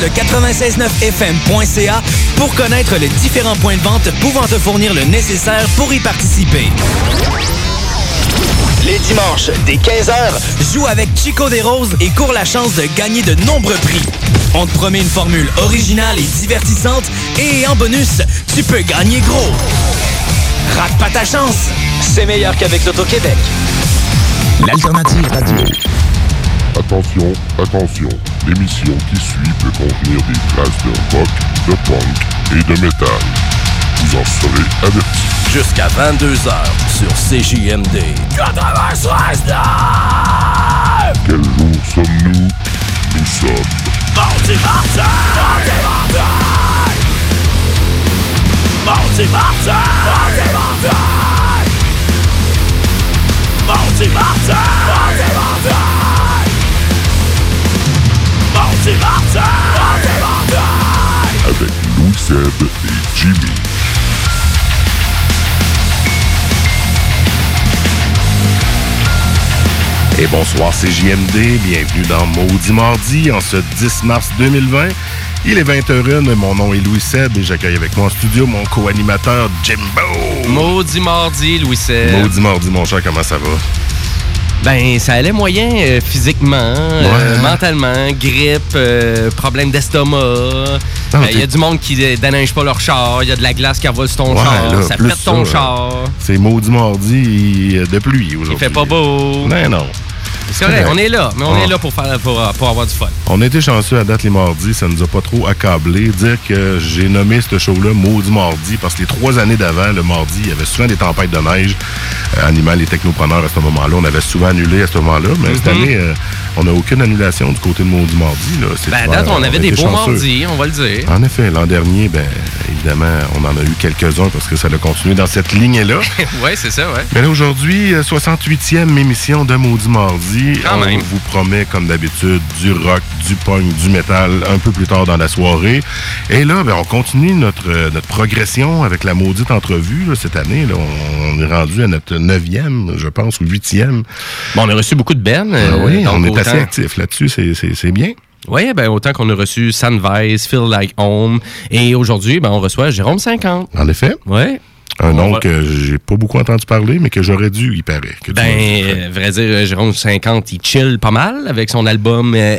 Visite le 969fm.ca pour connaître les différents points de vente pouvant te fournir le nécessaire pour y participer. Les dimanches, dès 15h, joue avec Chico des Roses et cours la chance de gagner de nombreux prix. On te promet une formule originale et divertissante et en bonus, tu peux gagner gros. Rate pas ta chance, c'est meilleur qu'avec l'Auto-Québec. L'alternative radio. Attention, attention, l'émission qui suit peut contenir des traces de rock, de punk et de métal. Vous en serez avertis. Jusqu'à 22h sur CJMD. 96 Quel jour sommes-nous? Nous sommes Mardi Martin! Mardi Martin! Mardi Martin! Mardi Martin! Mardi Martin! Avec Louis Seb et Jimmy. Et bonsoir, c'est JMD. Bienvenue dans Maudit Mardi en ce 10 mars 2020. Il est 20h01, mon nom est Louis Seb et j'accueille avec moi en studio mon co-animateur Jimbo. Maudit mardi, Louis Seb. Maudit Mardi, mon cher, comment ça va? Ben, ça allait moyen euh, physiquement, euh, Ouais. mentalement, grippe, euh, problème d'estomac. Euh, Il y a du monde qui euh, déneige pas leur char, il y a de la glace qui envole sur ton Ouais, char, là, ça pète ton ça, char. C'est Maudit Mardi euh, de pluie aujourd'hui. Il fait pas beau. Ben non. C'est on est là, mais on Ah. est là pour, faire, pour, pour avoir du fun. On a été chanceux à date les mardis, ça nous a pas trop accablé. Dire que j'ai nommé ce show-là Maudit Mardi parce que les trois années d'avant, le mardi, il y avait souvent des tempêtes de neige. Euh, Animal et technopreneurs à ce moment-là. On avait souvent annulé à ce moment-là, mais cette Mhm. année, euh, on n'a aucune annulation du côté de Maudit Mardi. Là. Ben, à date, on avait des beaux chanceux. mardis, on va le dire. En effet, l'an dernier, ben, évidemment, on en a eu quelques-uns parce que ça a continué dans cette lignée-là. ouais, c'est ça, ouais. Mais là, aujourd'hui, euh, 68e émission de Maudit Mardi. Quand on même. vous promet, comme d'habitude, du rock, du punk, du métal un peu plus tard dans la soirée. Et là, ben, on continue notre, euh, notre progression avec la maudite entrevue là, cette année. Là, on, on est rendu à notre neuvième, je pense, ou huitième. Bon, on a reçu beaucoup de bennes. Ah euh, oui, donc on est assez actifs là-dessus, c'est- bien. Oui, ben autant qu'on a reçu Sandvice, Feel Like Home. Et aujourd'hui, ben, on reçoit Jérôme 50. En effet. Ouais. Un On nom va- que j'ai pas beaucoup entendu parler, mais que j'aurais dû, il paraît. que Ben, euh, vrai dire, euh, Jérôme 50, il chill pas mal avec son album euh,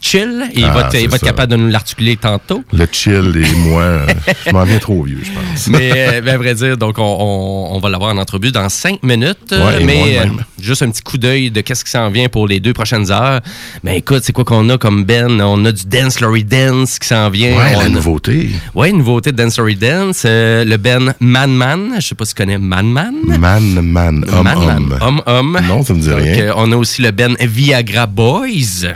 Chill. Et il Ah, va être, il va être capable de nous l'articuler tantôt. Le chill et moi, euh, je m'en viens trop vieux, je pense. Mais, euh, ben, à vrai dire, donc, on, on- on va l'avoir en entrevue dans cinq minutes. Ouais, mais euh, juste un petit coup d'œil de qu'est-ce qui s'en vient pour les deux prochaines heures. Ben, écoute, c'est quoi qu'on a comme Ben? On a du Dance Lory Dance qui s'en vient. Ouais, On la a- nouveauté. Ouais, une nouveauté de Dance Lory Dance. euh, le Ben Man Man. Je sais pas si tu connais Man Man. Man, man, homme, Man homme. Homme, homme. Non, ça me dit Donc, rien. on a aussi le Ben Viagra Boys.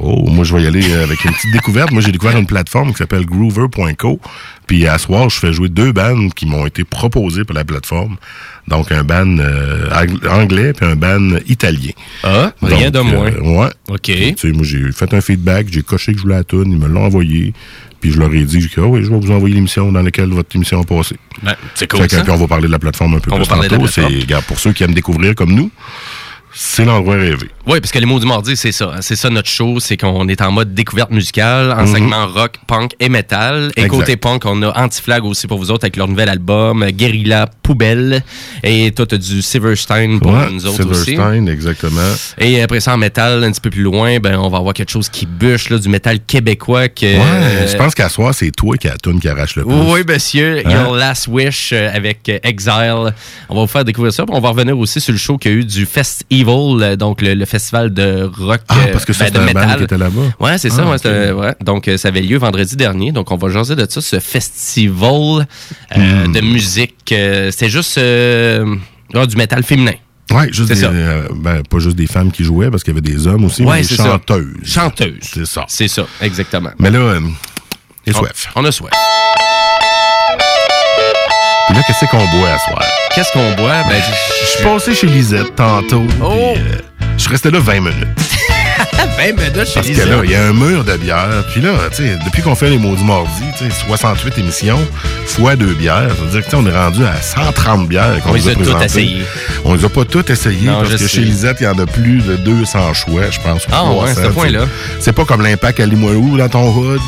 Oh, moi, je vais y aller euh, avec une petite découverte. Moi, j'ai découvert une plateforme qui s'appelle Groover.co. Puis à soir, je fais jouer deux bandes qui m'ont été proposées par la plateforme. Donc, un band euh, ang- anglais puis un band italien. Ah, rien de moins. euh, ouais. OK. Tu sais, moi, j'ai fait un feedback, j'ai coché que je voulais la toune, ils me l'ont envoyé. Puis je leur ai dit, j'ai dit, ah oui, je vais vous envoyer l'émission dans laquelle votre émission a passé. Ben, c'est cool, Fait que, ça. puis on va parler de la plateforme un peu On plus va parler de la tantôt. C'est, plateforme. regarde, pour ceux qui aiment découvrir comme nous, c'est l'endroit rêvé. Oui, parce que les mots du mardi, c'est ça. hein. C'est ça notre show, c'est qu'on est en mode découverte musicale, en segment rock, punk et metal. Et Exact. côté punk, on a Anti-Flag aussi pour vous autres avec leur nouvel album, Guerrilla Poubelle. Et toi, t'as du Silverstein pour Ouais, nous autres aussi. Silverstein, exactement. Et après ça, en métal, un petit peu plus loin, ben, on va avoir quelque chose qui bûche, là, du métal québécois. Que, Ouais, euh, je pense qu'à soir, c'est toi qui a la toune qui arrache le plus. Oui, monsieur. Hein? Your Last Wish euh, avec euh, Exile. On va vous faire découvrir ça. Puis on va revenir aussi sur le show qu'il y a eu du Fest Evil, euh, donc le, le festival de rock Ah, euh, parce que ça, ben, de c'était un band métal. qui était là-bas. Ouais, c'est ça. Ah, ouais, ok. c'était- ouais. Donc, euh, ça avait lieu vendredi dernier. Donc, on va jaser de ça, ce festival Hmm. de musique. C'était juste du métal féminin. Ouais, juste C'est des, ça. euh, ben, pas juste des femmes qui jouaient, parce qu'il y avait des hommes aussi, Ouais, mais des c'est ça. chanteuses. Chanteuses. C'est ça. C'est ça, exactement. Mais là, euh, j'ai On- soif. On a soif. Puis là, qu'est-ce qu'on boit à soir? Qu'est-ce qu'on boit? Ben, Je suis passé chez Lisette tantôt. Oh! euh, je suis resté là 20 minutes. ben, ben, chez Parce que Lisa. là, il y a un mur de bière. Puis là, depuis qu'on fait les maudits sais, 68 émissions, fois deux bières, ça veut dire que tu sais, on est rendu à 130 bières qu'on On les nous a toutes présentées. essayées. On les a pas toutes essayées Non, parce que sais. chez Lisette, il y en a plus de 200 choix, je pense. Ah, ouais, 300, à ce point-là. C'est pas comme l'impact à Limoilou dans ton hood,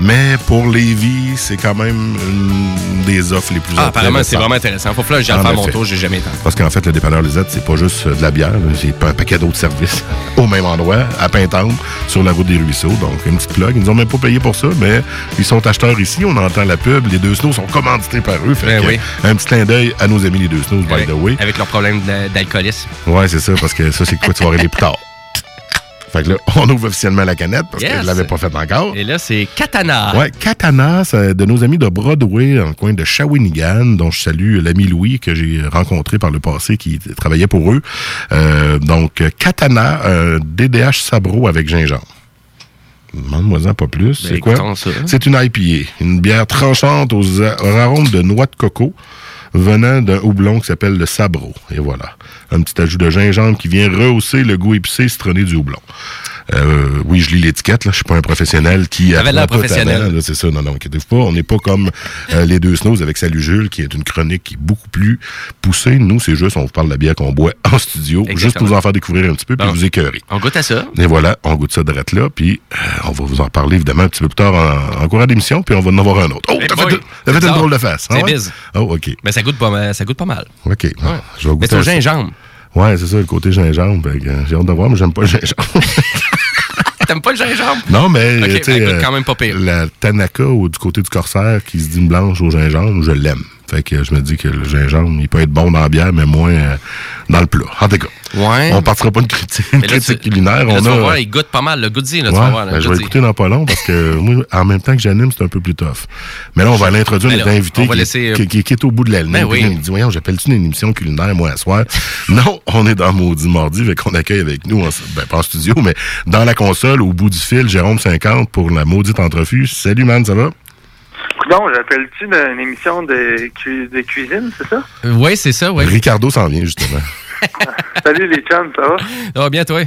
mais pour Lévis, c'est quand même une des offres les plus Ah, apparemment, c'est vraiment intéressant. Faut que là, j'aille En faire mon tour, j'ai jamais été. Parce qu'en fait, le dépanneur Lisette, c'est pas juste de la bière. pas un paquet d'autres services au même endroit, Pintante, sur la route des Ruisseaux. Donc, une petite plug. Ils nous ont même pas payé pour ça, mais ils sont acheteurs ici. On entend la pub. Les deux snows sont commandités par eux. Fait Ben oui. Un petit clin d'œil à nos amis les deux snows, by the way. avec leur problème d'a- d'alcoolisme. Ouais, c'est ça, parce que ça, c'est quoi tu vas régler plus tard. Fait que là, on ouvre officiellement la canette parce que Yes. je l'avais pas faite encore. Et là, c'est Katana. Ouais, Katana, c'est de nos amis de Broadway, le coin de Shawinigan, dont je salue l'ami Louis que j'ai rencontré par le passé qui travaillait pour eux. Euh, donc, Katana, un DDH Sabro avec gingembre. Demande-moi-en pas plus. Ben, c'est quoi? C'est une IPA, une bière tranchante aux arômes de noix de coco venant d'un houblon qui s'appelle le Sabro. Et voilà. Un petit ajout de gingembre qui vient rehausser le goût épicé citronné du houblon. Euh, oui, je lis l'étiquette, là. Je suis pas un professionnel qui T'avais l'air professionnel. C'est ça, non, non, inquiétez-vous pas. On n'est pas comme euh, les deux snows avec Salut Jules, qui est une chronique qui est beaucoup plus poussée. Nous, c'est juste, on vous parle de la bière qu'on boit en studio, juste pour vous en faire découvrir un petit peu, puis Bon. vous écœurer. On goûte à ça. Et voilà, on goûte ça direct là, puis euh, on va vous en parler évidemment un petit peu plus tard en, en courant d'émission, puis on va en avoir un autre. Oh, Eh t'as fait, une drôle de face. C'est ouais? biz. Oh, OK. Mais ça goûte pas mal. Ça goûte pas mal. OK. Je vais Mais goûter c'est au gingembre. Ouais, c'est ça, le côté gingembre. euh, J'ai hâte de voir, mais j'aime pas le gingembre. T'aimes pas le gingembre? non, mais Ok, tu sais, ben, euh, quand même pas pire. la Tanaka ou du côté du corsaire qui se dit une blanche au gingembre, je l'aime. Fait que je me dis que le gingembre, il peut être bon dans la bière, mais moins euh, dans le plat. En tout cas, Ouais. on partira pas de critique, une là, critique tu- culinaire. là, on tu vas a, voir, il goûte pas mal. Le goût-y, là, tu Ouais, vas voir. ben, je vais écouter dans pas long parce que moi, en même temps que j'anime, c'est un peu plus tough. Mais là, on va l'introduire Ben notre invité qui, laisser, euh, qui- qui- qui est au bout de la ligne. Ben oui. Il me dit, voyons, j'appelle-tu une émission culinaire, moi, à soir? non, on est dans Maudit Mardi, fait qu'on accueille avec nous, en- ben, pas en studio, mais dans la console, au bout du fil, Jérôme 50 pour la maudite entrevue. Salut, man, ça va? Non, j'appelle-tu d'une émission de, cu- de cuisine, c'est ça? Oui, c'est ça, oui. Ricardo s'en vient, justement. Salut les chums, ça va? Ça va bien, toi?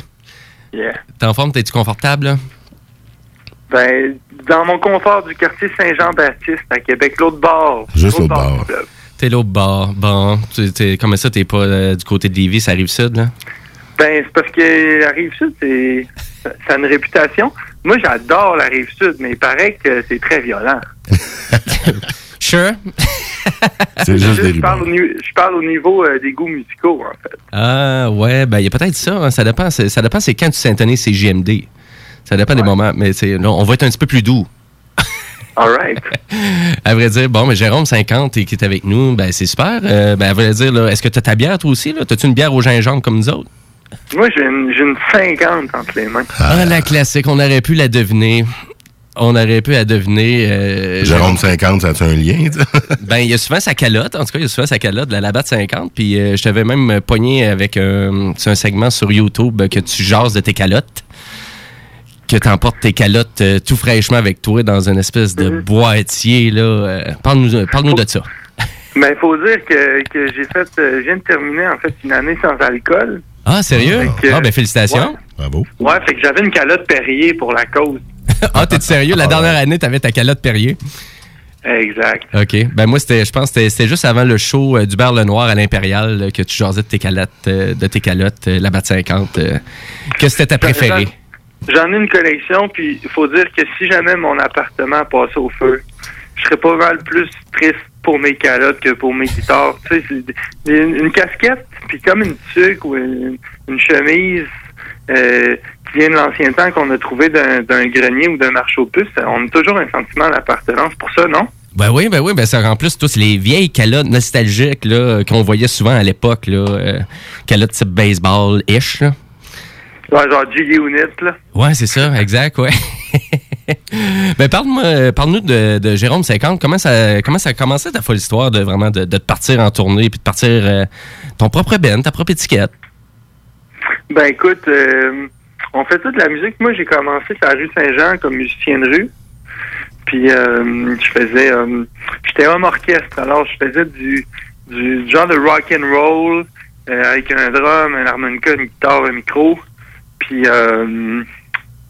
Yeah. T'es en forme? T'es-tu confortable? là? Ben, dans mon confort du quartier Saint-Jean-Baptiste, à Québec, l'autre bord. Juste l'autre bord. fleuve. T'es l'autre bord. Bon. T'es- Comme ça, t'es pas euh, du côté de Lévis, ça arrive sud, là? Ben, c'est parce que la Rive-Sud, c'est, ça ça a une réputation. Moi, j'adore la Rive-Sud, mais il paraît que c'est très violent. Sure. C'est juste des je, parle au, ribards. ni- je parle au niveau euh, des goûts musicaux, en fait. Ah, ouais, ben, il y a peut-être ça. hein. Ça dépend, c'est- ça dépend c'est quand tu synthonises ces JMD. Ça dépend des moments, mais c'est, là, on va être un petit peu plus doux. All right. À vrai dire, bon, mais Jérôme 50 et qui est avec nous, ben c'est super. Euh, ben, à vrai dire, là, est-ce que tu as ta bière toi aussi? Là? T'as-tu une bière au gingembre comme nous autres? Moi, j'ai une, j'ai une 50 entre les mains. Ah, la classique, on aurait pu la deviner. On aurait pu la deviner. euh, Jérôme 50, ça a-tu un lien? tu sais? Ben, il y a souvent sa calotte. En tout cas, il y a souvent sa calotte de la Labatt 50. Puis, euh, je t'avais même pogné avec un, c'est un segment sur YouTube que tu jases de tes calottes. Que tu emportes tes calottes euh, tout fraîchement avec toi dans une espèce de Mhm. boîtier. là. Euh, Parle-nous parle-nous de ça. Mais il faut dire que, que j'ai fait, euh, je viens de terminer, en fait, une année sans alcool. Ah, sérieux? Que- Ah, ben, félicitations. Bravo. Ouais, fait que j'avais une calotte Perrier pour la cause. ah, t'es sérieux? La Ah, dernière année, t'avais ta calotte Perrier. Exact. OK. Ben, moi, c'était, je pense que c'était- c'était juste avant le show euh, du Bar Le Noir à l'Impérial que tu jasais de tes calottes, euh, de tes calottes, euh, Labatt 50. euh, que c'était ta préférée. J'en ai une collection, puis il faut dire que si jamais mon appartement passait au feu, je serais pas mal plus triste pour mes calottes que pour mes guitares. Tu sais, une, une casquette, puis comme une tuque ou une, une chemise euh, qui vient de l'ancien temps qu'on a trouvé d'un grenier ou d'un marché aux puces, on a toujours un sentiment d'appartenance pour ça, non? Ben oui, ben oui, ben ça plus tous les vieilles calottes nostalgiques là, qu'on voyait souvent à l'époque, là, euh, calottes type baseball-ish. là. Ouais, genre G-Unit, là. Ouais, c'est ça, exact, ouais. ben parle-moi, euh, parle-nous de, de Jérôme 50. Comment ça, comment ça a commencé ta folle histoire de vraiment de, de te partir en tournée puis de partir euh, ton propre ben, ta propre étiquette? Ben écoute, euh, on fait toute la musique. Moi, j'ai commencé sur la rue Saint-Jean comme musicien de rue. Puis euh, je faisais, j'étais homme orchestre. Alors je faisais du, du genre de rock and roll avec un drum, un harmonica, une guitare, un micro. Puis euh,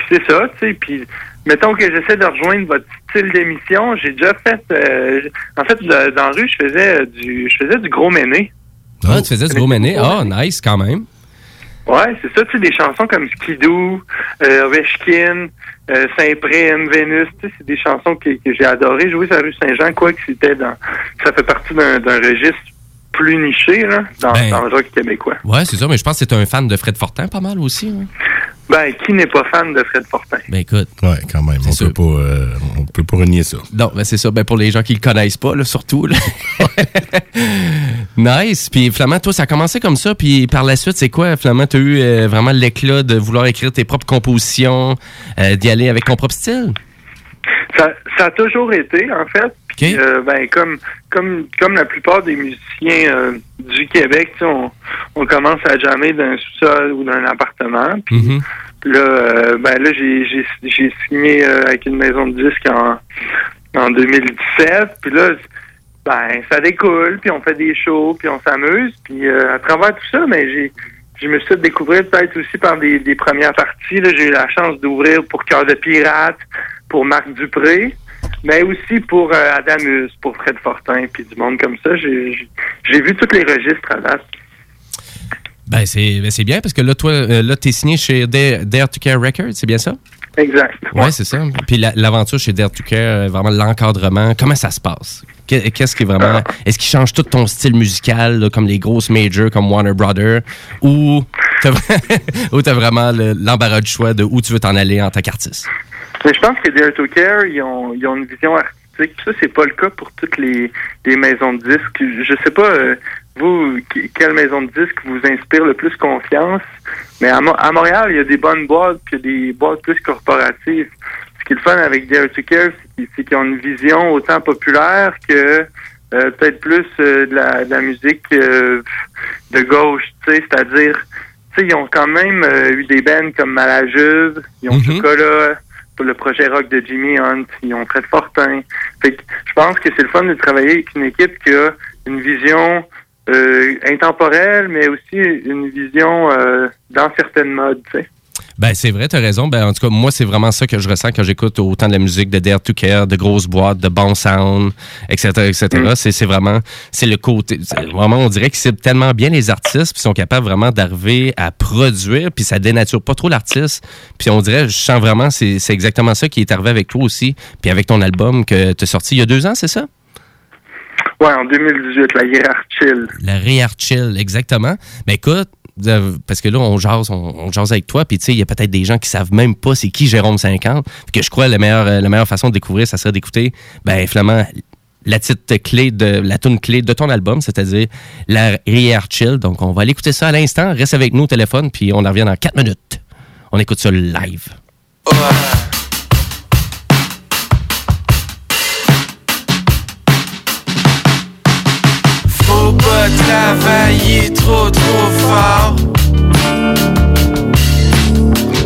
c'est ça, tu sais, puis mettons que j'essaie de rejoindre votre style d'émission, j'ai déjà fait, euh, en fait, le- dans la rue, je faisais du, je faisais du gros méné. Ah, tu faisais du gros méné? Ah, nice, quand même. Ouais, c'est ça, tu sais, des chansons comme Skidoo, euh, Ovechkin, euh, Saint-Prime, Vénus, tu sais, c'est des chansons que, que j'ai adoré jouer sur la rue Saint-Jean, quoi que c'était dans, ça fait partie d'un d'un registre plus niché, là, dans, Ben. dans le rock québécois. Ouais, c'est ça, mais je pense que c'est un fan de Fred Fortin pas mal aussi. hein. Ben, qui n'est pas fan de Fred Fortin? Ben écoute. Ouais, quand même. On sûr. peut, pas, euh, on peut pas renier ça. Non, ben c'est ça. Ben pour les gens qui le connaissent pas, là, surtout. là. nice. Puis Flamand, toi, ça a commencé comme ça. Puis par la suite, c'est quoi, Flamand? Tu as eu euh, vraiment l'éclat de vouloir écrire tes propres compositions, euh, d'y aller avec ton propre style? Ça, ça a toujours été, en fait. Euh, ben, comme, comme, comme la plupart des musiciens euh, du Québec, on, on commence à jammer d'un sous-sol ou d'un appartement. Puis Mhm. là, euh, ben, là j'ai, signé avec une maison de disques en, en 2017. Puis là, ben, ça découle, puis on fait des shows, puis on s'amuse. Puis à travers tout ça, ben, j'ai, je me suis fait découvrir peut-être aussi par des, des premières parties. J'ai eu la chance d'ouvrir pour Cœur de Pirate, pour Marc Dupré, mais aussi pour euh, Adamus, pour Fred Fortin, puis du monde comme ça. J'ai, vu tous les registres à date. Ben c'est ben, bien parce que là, toi, euh, là, t'es signé chez Dare, Dare to Care Records, c'est bien ça? Exact. Ouais, c'est ça. Puis la- l'aventure chez Dare to Care, euh, vraiment l'encadrement, comment ça se passe? Qu'est- Qu'est-ce qui est vraiment. Est-ce qu'il change tout ton style musical, là, comme les grosses majors comme Warner Brothers, ou t'as vraiment le- l'embarras du choix de où tu veux t'en aller en tant qu'artiste? Mais je pense que Dare to Care, ils ont, ils ont une vision artistique. Ça, c'est pas le cas pour toutes les, les maisons de disques. Je sais pas, euh, vous, quelle maison de disques vous inspire le plus confiance, mais à, Mo- à Montréal, il y a des bonnes boîtes, puis il y a des boîtes plus corporatives. Ce qui est le fun avec Dare to Care, c'est qu'ils- ont une vision autant populaire que euh, peut-être plus euh, de, la, de la musique euh, de gauche, tu sais, c'est-à-dire, tu sais, ils ont quand même euh, eu des bands comme Malajuve, ils ont Mhm. Chocolat, le projet rock de Jimmy Hunt, ils ont Fred Fortin. Fait que je pense que c'est le fun de travailler avec une équipe qui a une vision euh, intemporelle, mais aussi une vision euh, dans certaines modes, tu sais. Ben, c'est vrai, t'as raison. Ben, en tout cas, moi, c'est vraiment ça que je ressens quand j'écoute autant de la musique de Dare to Care, de grosses boîtes, de bons sound, etc., etc. Mm. C'est, c'est vraiment, c'est le côté, c'est vraiment, on dirait qu'ils ciblent tellement bien les artistes, puis sont capables vraiment d'arriver à produire, puis ça dénature pas trop l'artiste. Puis on dirait, je sens vraiment, c'est, c'est exactement ça qui est arrivé avec toi aussi, puis avec ton album que t'as sorti il y a deux ans, c'est ça? Ouais, en 2018, la hiérarchie. La Chill, exactement. Mais écoute, euh, parce que là, on jase, avec toi, puis tu sais, il y a peut-être des gens qui savent même pas c'est qui Jérôme 50. Puis que je crois la meilleure, euh, la meilleure façon de découvrir, ça serait d'écouter, ben, la titre clé de ton album, c'est-à-dire la Rare Chill. Donc, on va aller écouter ça à l'instant. Reste avec nous au téléphone, puis on en revient dans 4 minutes. On écoute ça live. Pas travailler trop trop fort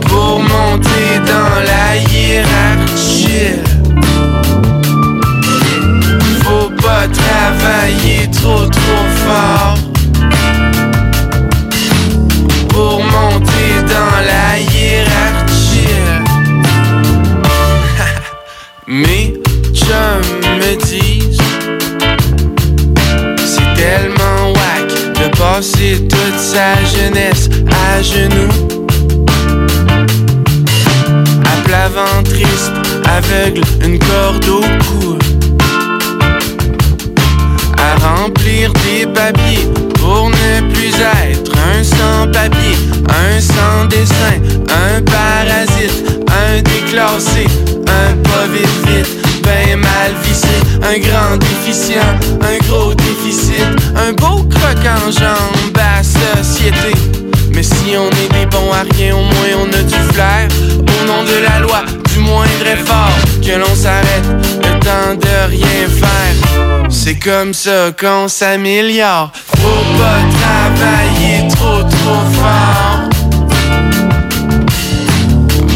Pour monter dans la hiérarchie. Faut pas travailler trop trop fort Pour monter dans la hiérarchie. Mes chums me disent de passer toute sa jeunesse à genoux. À plat ventriste, aveugle, une corde au cou. À remplir des papiers pour ne plus être un sans-papier, un sans-dessin, un parasite, un déclassé, un pas vite vite, ben mal vissé, un grand déficient, un gros déficit, un beau croc en jambe à société. Mais si on est des bons à rien, au moins on a du flair. Au nom de la loi, du moindre effort, que l'on s'arrête, le temps de rien faire. C'est comme ça qu'on s'améliore. Faut pas travailler trop trop fort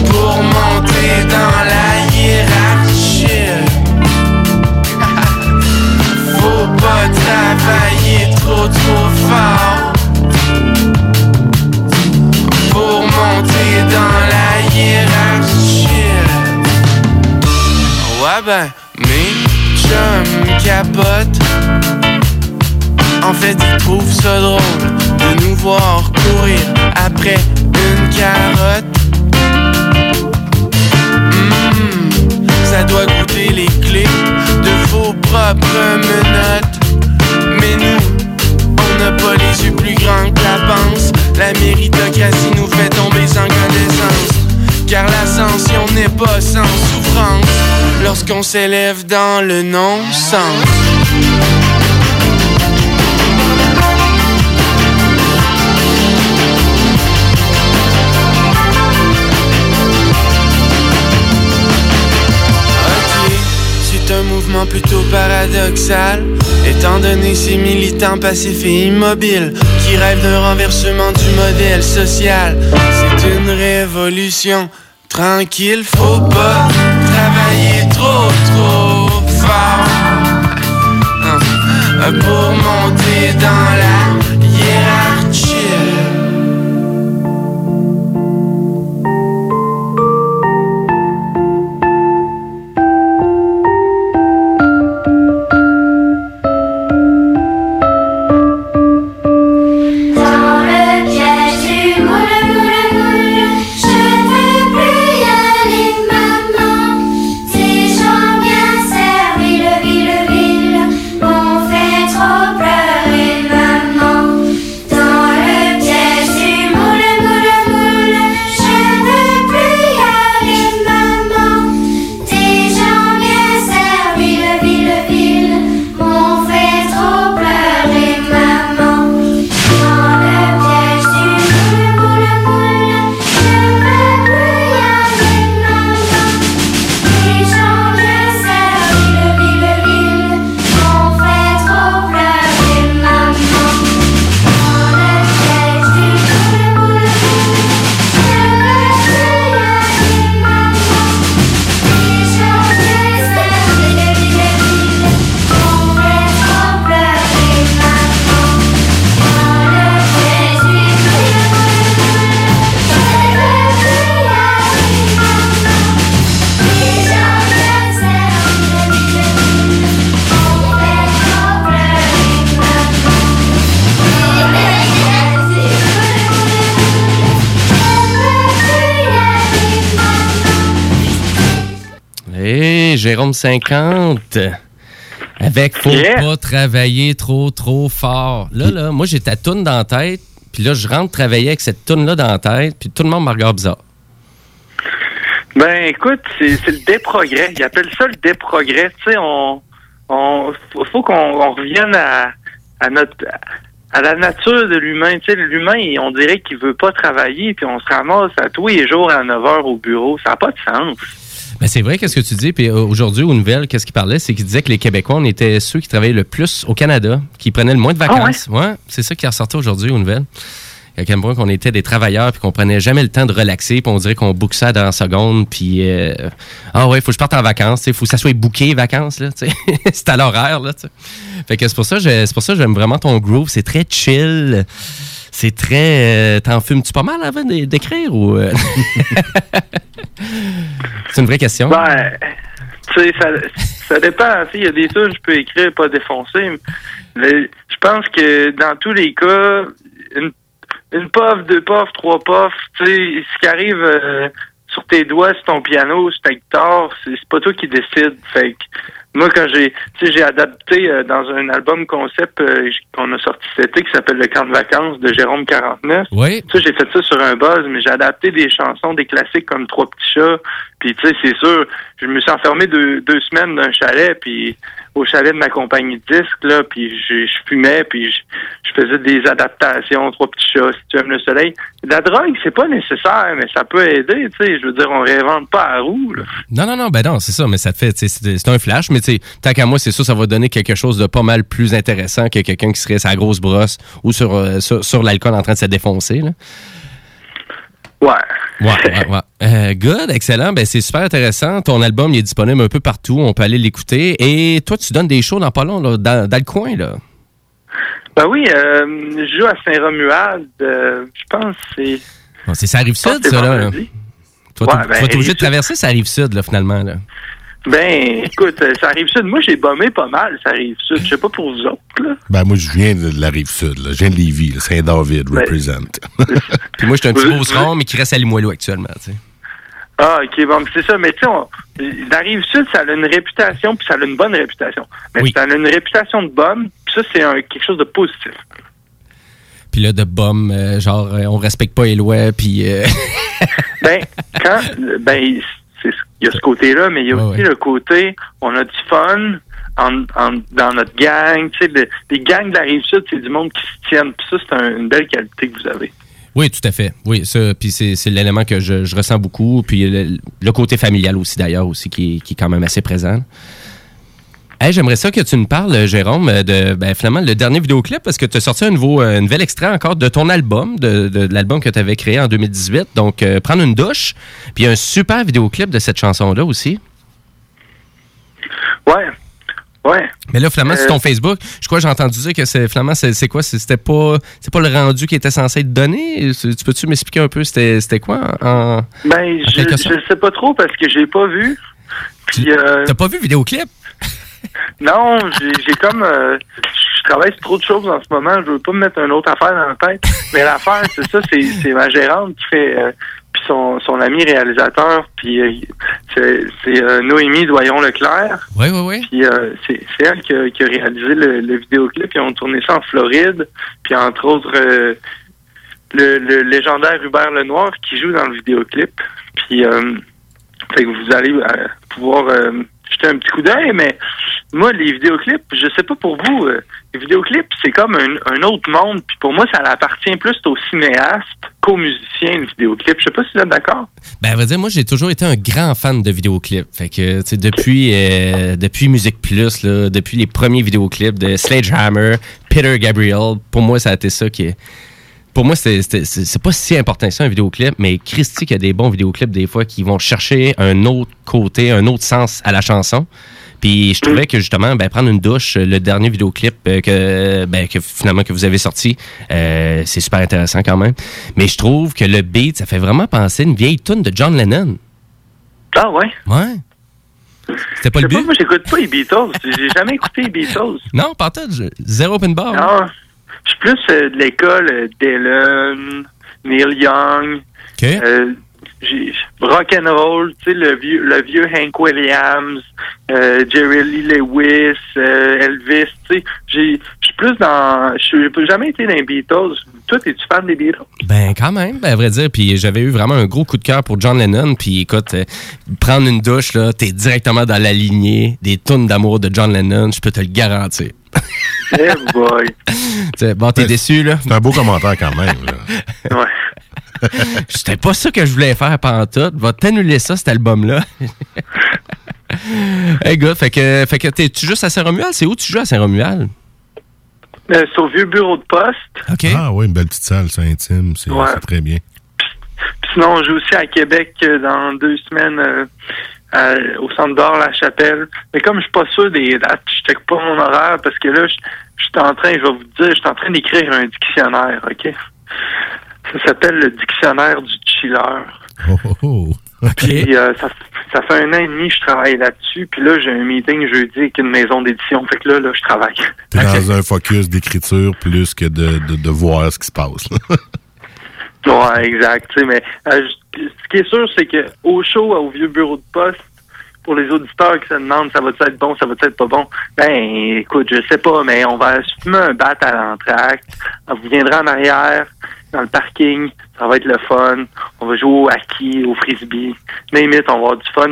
pour monter dans la travailler trop trop fort pour monter dans la hiérarchie. Ouais ben, mes chums capotent. En fait, ils trouvent ça drôle de nous voir courir après une carotte. Mmh, ça doit goûter les clés de vos propres menottes. Pas les yeux plus grands que la panse. La méritocratie nous fait tomber sans connaissance. Car l'ascension n'est pas sans souffrance lorsqu'on s'élève dans le non-sens. Plutôt paradoxal, étant donné ces militants passifs et immobiles qui rêvent d'un renversement du modèle social. C'est une révolution tranquille, faut pas travailler trop trop fort hein, pour monter dans la 50. Avec Faut Yeah. pas travailler trop, trop fort. Là, là, moi, j'ai ta toune dans la tête. Puis là, je rentre travailler avec cette toune-là dans la tête. Puis tout le monde me regarde bizarre. Ben, écoute, c'est le déprogrès. Ils appellent ça le déprogrès. Tu sais, on, on, faut, qu'on on revienne à, à notre, à la nature de l'humain. Tu sais, l'humain, on dirait qu'il veut pas travailler, puis on se ramasse à tous les jours à 9 heures au bureau. Ça n'a pas de sens. Mais c'est vrai, qu'est-ce que tu dis? Puis euh, aujourd'hui, aux nouvelles, qu'est-ce qu'il parlait? C'est qu'il disait que les Québécois, on était ceux qui travaillaient le plus au Canada, qui prenaient le moins de vacances. ouais, c'est ça qui est ressorti aujourd'hui aux nouvelles. À point qu'on était des travailleurs puis qu'on prenait jamais le temps de relaxer puis on dirait qu'on book ça dans la seconde puis euh, ah ouais faut que je parte en vacances il faut que ça soit booké vacances là c'est à l'horaire là tu sais. fait que c'est pour ça c'est pour ça que j'aime vraiment ton groove c'est très chill c'est très euh, t'en fumes-tu pas mal avant d'é- d'écrire ou euh? c'est une vraie question Ben, tu sais, ça, ça dépend. Il y a des tunes que je peux écrire, pas défoncer. Mais je pense que dans tous les cas, une, une puff, deux puffs, trois puffs, tu sais, ce qui arrive euh, sur tes doigts, sur ton piano, sur ta guitare, c'est pas toi qui décides. Fait que moi, quand j'ai, tu sais, j'ai adapté euh, dans un album concept euh, qu'on a sorti cet été qui s'appelle Le camp de vacances de Jérôme 49. oui Ça, j'ai fait ça sur un buzz, mais j'ai adapté des chansons, des classiques comme Trois petits chats. Puis, tu sais, c'est sûr, je me suis enfermé deux, deux semaines d'un chalet, puis au chalet de ma compagnie de disques, là, puis je, je fumais, puis je, je faisais des adaptations, Trois petits chats, Si tu aimes le soleil. La drogue, c'est pas nécessaire, mais ça peut aider, tu sais. Je veux dire, on réinvente pas à roue, là. Non, non, non, ben non, c'est ça, mais ça te fait, tu sais, c'est c'est un flash, mais tu sais, tant qu'à moi, c'est sûr, ça va donner quelque chose de pas mal plus intéressant que quelqu'un qui serait sa grosse brosse ou sur, euh, sur, sur l'alcool en train de se défoncer, là. Ouais. Ouais, ouais, ouais. Euh, good, excellent. Ben, c'est super intéressant. Ton album, il est disponible un peu partout. On peut aller l'écouter. Et toi, tu donnes des shows dans pas long, là, dans, dans le coin, là. Ben oui, euh, je joue à Saint-Romuald, euh, je pense que c'est... Bon, c'est ça arrive sud, ça, là. vendredi. Toi, Ouais, tu vas être obligé de traverser ça arrive sud, là, finalement, là. Ben, écoute, euh, ça arrive sud. Moi, j'ai bombé pas mal, ça arrive sud. Je sais pas pour vous autres, là. Ben, moi, je viens de la rive sud. là. Je viens de Lévis. Saint-David, Ben, represent. Puis moi, je suis un petit beauceron, mais qui reste à Limoilou actuellement, tu sais. Ah, ok, bon, c'est ça. Mais tu sais, la rive sud, ça a une réputation, puis ça a une bonne réputation. Mais Oui. ça a une réputation de bombe, puis ça, c'est quelque chose de positif. Puis là, de bum, euh, genre, euh, on respecte pas les lois, puis... euh, Ben, quand, ben, il y a ce côté-là, mais il y a Ouais, aussi ouais. le côté, on a du fun en, en- dans notre gang. Tu sais, le- les gangs de la rive sud, c'est du monde qui se tiennent. Puis ça, c'est un- une belle qualité que vous avez. Oui, tout à fait. Oui, ça, puis c'est l'élément que je, je ressens beaucoup. Puis le, le côté familial aussi, d'ailleurs, aussi, qui est quand même assez présent. Hey, J'aimerais ça que tu nous parles, euh, Jérôme, euh, de ben, finalement le dernier vidéoclip, parce que tu as sorti un nouveau, euh, un nouvel extrait encore de ton album, de, de- de l'album que tu avais créé en 2018. Donc, euh, prendre une douche. Puis il y a un super vidéoclip de cette chanson-là aussi. Ouais. Ouais. Mais là, finalement, sur Euh, ton Facebook, je crois que j'ai entendu dire que c'est finalement, c'est quoi? C'était pas, c'est pas le rendu qui était censé être donné? Tu peux-tu m'expliquer un peu c'était quoi en. Ben, En je, je sais pas trop parce que j'ai pas vu. Puis, euh, T'as pas vu le vidéoclip? Non, j'ai, comme, euh, je travaille sur trop de choses en ce moment. Je veux pas me mettre une autre affaire dans la tête. Mais l'affaire, c'est ça, c'est, ma gérante qui fait, euh, puis son, son ami réalisateur, puis euh, c'est, euh, Noémie Doyon-Leclerc. Oui, oui, oui. Puis euh, c'est, elle qui a, qui a réalisé le, le vidéoclip. Ils ont tourné ça en Floride. Puis entre autres, le, le légendaire Hubert Lenoir qui joue dans le vidéoclip. Puis fait que vous allez pouvoir jeter un petit coup d'œil. Mais moi, les vidéoclips, je sais pas pour vous, euh, les vidéoclips, c'est comme un, autre monde. Puis pour moi, ça appartient plus au cinéaste qu'au musicien, le vidéoclip. Je sais pas si vous êtes d'accord. Ben, à vrai dire, moi, j'ai toujours été un grand fan de vidéoclips. Fait que, tu sais, depuis, euh, depuis Musique Plus, là, depuis les premiers vidéoclips de Sledgehammer, Peter Gabriel, pour moi, ça a été ça qui est. Pour moi, c'est pas si important que ça, un vidéoclip, mais Christy, qu'il y a des bons vidéoclips, des fois, qui vont chercher un autre côté, un autre sens à la chanson. Puis je trouvais que justement, ben, prendre une douche, le dernier vidéoclip euh, que, ben, que finalement que vous avez sorti, euh, c'est super intéressant quand même. Mais je trouve que le beat, ça fait vraiment penser à une vieille tune de John Lennon. Ah ouais? Ouais. C'était pas Je le sais pas, but? moi j'écoute pas les Beatles. J'ai jamais écouté les Beatles. Non, pas tout. Zéro open bar. Non, je suis plus euh, de l'école euh, Dylan, Neil Young, OK. euh, rock and roll, tu sais le vieux, le vieux Hank Williams, euh, Jerry Lee Lewis, Elvis, tu sais, j'ai, je suis plus dans, je j'ai jamais été dans les Beatles. Toi, es-tu fan des Beatles? Ben, quand même, ben, à vrai dire. Puis j'avais eu vraiment un gros coup de cœur pour John Lennon. Puis écoute, euh, prendre une douche, là, t'es directement dans la lignée des tunes d'amour de John Lennon. Je peux te le garantir. Eh boy. Bon, t'es déçu, là? C'est un beau commentaire quand même. là. Ouais. C'était pas ça que je voulais faire pendant tout. Va t'annuler ça, cet album-là. hey, gars, fait que, fait que t'es-tu juste à Saint-Romuald? C'est où tu joues à Saint-Romuald? Euh, c'est au vieux bureau de poste. Ah oui, une belle petite salle, c'est intime, c'est Ouais. c'est très bien. Puis sinon, on joue aussi à Québec euh, dans deux semaines euh, à- au centre d'or La Chapelle. Mais comme je suis pas sûr des dates, je check pas mon horaire parce que là, je je suis en train, je vais vous dire, je suis en train d'écrire un dictionnaire, OK? Ça s'appelle le dictionnaire du chiller. Oh, oh, oh. OK. Puis euh, ça, ça fait un an et demi que je travaille là-dessus. Puis là, j'ai un meeting jeudi avec une maison d'édition. Fait que là, là, je travaille. T'es dans un focus d'écriture plus que de, de, de voir ce qui se passe. Ouais, exact. tu sais, Mais euh, ce qui est sûr, c'est que au show, au vieux bureau de poste, pour les auditeurs qui se demandent ça va être bon, ça va être pas bon, ben écoute, je sais pas, mais on va se fumer un bat à l'entracte. Vous viendrez en arrière, dans le parking, ça va être le fun. On va jouer au hockey, au frisbee. Limite, on va avoir du fun.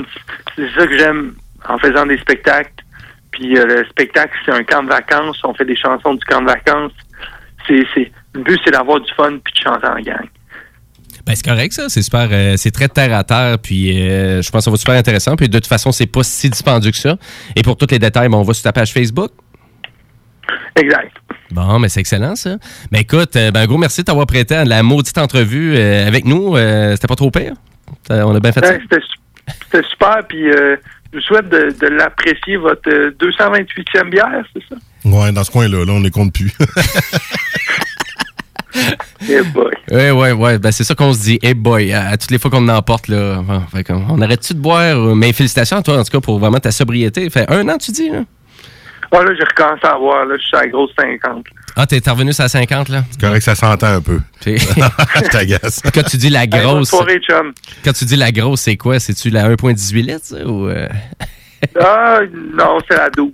C'est ça que j'aime en faisant des spectacles. Puis euh, le spectacle, c'est un camp de vacances. On fait des chansons du camp de vacances. C'est, c'est, le but, c'est d'avoir du fun puis de chanter en gang. Ben, c'est correct, ça. C'est super. euh, c'est très terre à terre. Puis, euh, je pense que ça va être super intéressant. Puis, de toute façon, c'est pas si dispendieux que ça. Et pour tous les détails, ben, on va sur ta page Facebook. Exact. Bon, mais c'est excellent, ça. Ben, écoute, euh, ben, un gros merci de t'avoir prêté à la maudite entrevue euh, avec nous. Euh, C'était pas trop pire. On a bien fait ça. Ouais, c'était, su- c'était super. Puis euh, je vous souhaite de, de l'apprécier, votre euh, 228e bière, c'est ça? ouais, dans ce coin-là, là, on ne compte plus. Eh boy. Ouais, ouais, ouais. Ben, c'est ça qu'on se dit. Hey boy, à, à toutes les fois qu'on en porte, là. fait on arrête-tu de boire? euh, Mais félicitations à toi, en tout cas, pour vraiment ta sobriété. Fait un an, tu dis, là? Ah, là, j'ai recommencé à voir, là, je suis à la grosse 50. Ah, t'es revenu sur la 50, là? C'est correct, ça s'entend un peu. Puis- Je t'agace. Quand tu dis la Hey, grosse. soirée, chum. Quand tu dis la grosse, c'est quoi? C'est-tu la 1.18 litres, ça, ou euh, Ah, non, c'est la 12.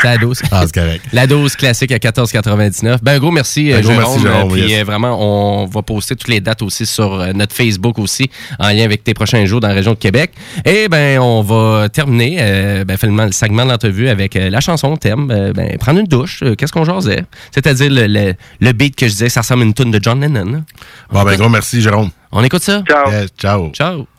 c'est la dose? Ah, c'est correct. La dose classique à 14,99. Ben, gros, merci, Un euh, gros Jérôme. merci, Jérôme, Euh, Puis, yes. euh, vraiment, on va poster toutes les dates aussi sur euh, notre Facebook aussi, en lien avec tes prochains jours dans la région de Québec. Et ben, on va terminer euh, ben, finalement le segment de l'entrevue avec euh, la chanson thème. Euh, ben, prendre une douche. euh, Qu'est-ce qu'on jasait? C'est-à-dire le, le, le beat que je disais, ça ressemble à une tune de John Lennon. Bon, ben, gros merci, Jérôme. On écoute ça? Ciao. Yes, ciao. Ciao.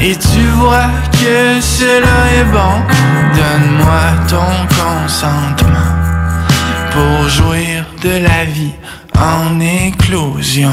Et tu vois que cela est bon. Donne-moi ton consentement pour jouir de la vie en éclosion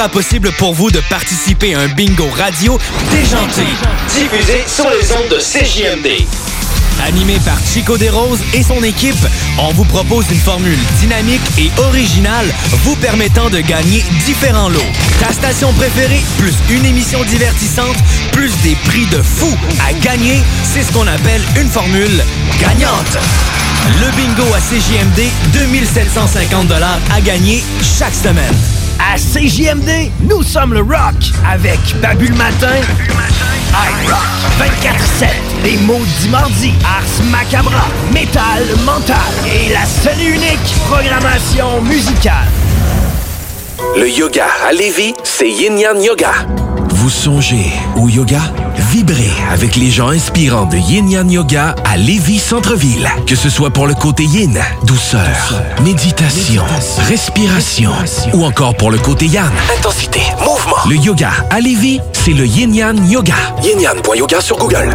sera possible pour vous de participer à un bingo radio déjanté, diffusé sur les ondes de CJMD. Animé par Chico Desroses et son équipe, on vous propose une formule dynamique et originale vous permettant de gagner différents lots. Ta station préférée, plus une émission divertissante, plus des prix de fou à gagner, c'est ce qu'on appelle une formule gagnante. Le bingo à CJMD, 2750 à gagner chaque semaine. À CJMD, nous sommes le rock avec Babu le matin, iRock 24-7, les maudits mardis, Ars Macabra, Métal Mental et la seule et unique programmation musicale. Le yoga à Lévis, c'est Yin Yang Yoga. Vous songez au yoga? Vibrez avec les gens inspirants de Yin Yang Yoga à Lévis Centre-Ville. Que ce soit pour le côté yin, douceur, méditation, respiration, ou encore pour le côté yang, intensité, mouvement. Le yoga à Lévis, c'est le Yin Yang Yoga. Yin sur Google.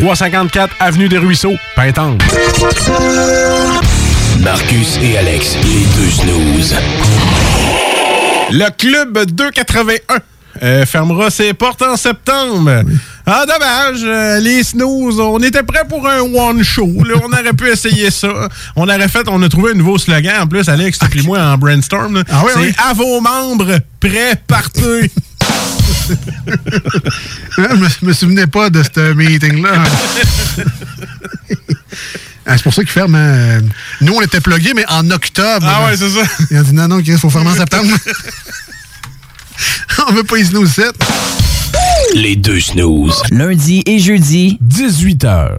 354 Avenue des Ruisseaux, Pintante. Marcus et Alex, les deux snooze. Le Club 281 euh, fermera ses portes en septembre. Ah, dommage. euh, les snooze, on était prêts pour un one-show. là. On aurait pu essayer ça. On aurait fait, on a trouvé un nouveau slogan. En plus, Alex, puis moi en brainstorm. Ah oui, C'est oui. à vos membres, prêts, partez. Je me, je me souvenais pas de ce meeting-là. Ah, c'est pour ça qu'ils ferment. hein. Nous, on était plugués, mais en octobre. Ah ouais, c'est ça. Ils ont dit non, non, il faut fermer en septembre. on veut pas y snooze 7. Les deux snooze. Lundi et jeudi, 18h.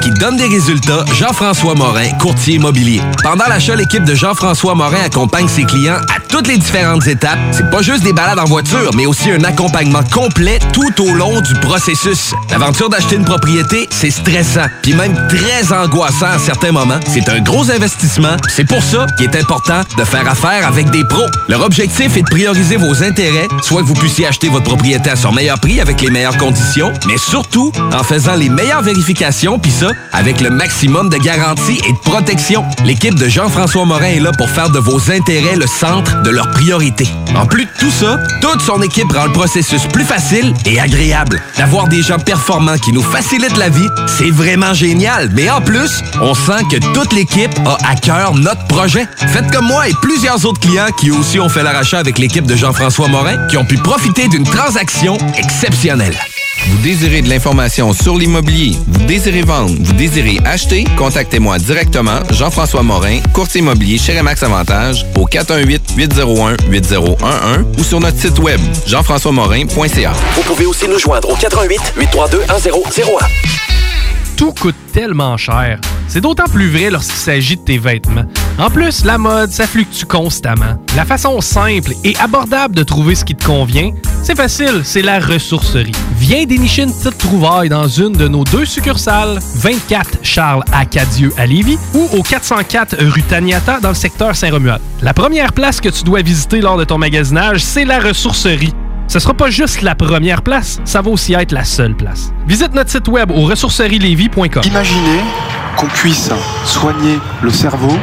qui donne des résultats, Jean-François Morin, courtier immobilier. Pendant l'achat, l'équipe de Jean-François Morin accompagne ses clients à toutes les différentes étapes. C'est pas juste des balades en voiture, mais aussi un accompagnement complet tout au long du processus. L'aventure d'acheter une propriété, c'est stressant, puis même très angoissant à certains moments. C'est un gros investissement. C'est pour ça qu'il est important de faire affaire avec des pros. Leur objectif est de prioriser vos intérêts, soit que vous puissiez acheter votre propriété à son meilleur prix avec les meilleures conditions, mais surtout en faisant les meilleures vérifications, puis ça, avec le maximum de garantie et de protection. L'équipe de Jean-François Morin est là pour faire de vos intérêts le centre de leurs priorités. En plus de tout ça, toute son équipe rend le processus plus facile et agréable. D'avoir des gens performants qui nous facilitent la vie, c'est vraiment génial. Mais en plus, on sent que toute l'équipe a à cœur notre projet. Faites comme moi et plusieurs autres clients qui aussi ont fait leur avec l'équipe de Jean-François Morin, qui ont pu profiter d'une transaction exceptionnelle. Vous désirez de l'information sur l'immobilier, vous désirez vendre, vous désirez acheter, contactez-moi directement, Jean-François Morin, courtier immobilier chez Remax Avantage, au 418-801-8011 ou sur notre site web, jean-françois-morin.ca. Vous pouvez aussi nous joindre au 88 832 1001. Tout coûte tellement cher. C'est d'autant plus vrai lorsqu'il s'agit de tes vêtements. En plus, la mode, ça fluctue constamment. La façon simple et abordable de trouver ce qui te convient, c'est facile, c'est la ressourcerie. Viens dénicher une petite trouvaille dans une de nos deux succursales, 24 Charles Acadieux à Lévis ou au 404 rue Taniata dans le secteur Saint-Romuald. La première place que tu dois visiter lors de ton magasinage, c'est la ressourcerie. Ce sera pas juste la première place, ça va aussi être la seule place. Visite notre site web au ressourcerielevy.com. Imaginez qu'on puisse soigner le cerveau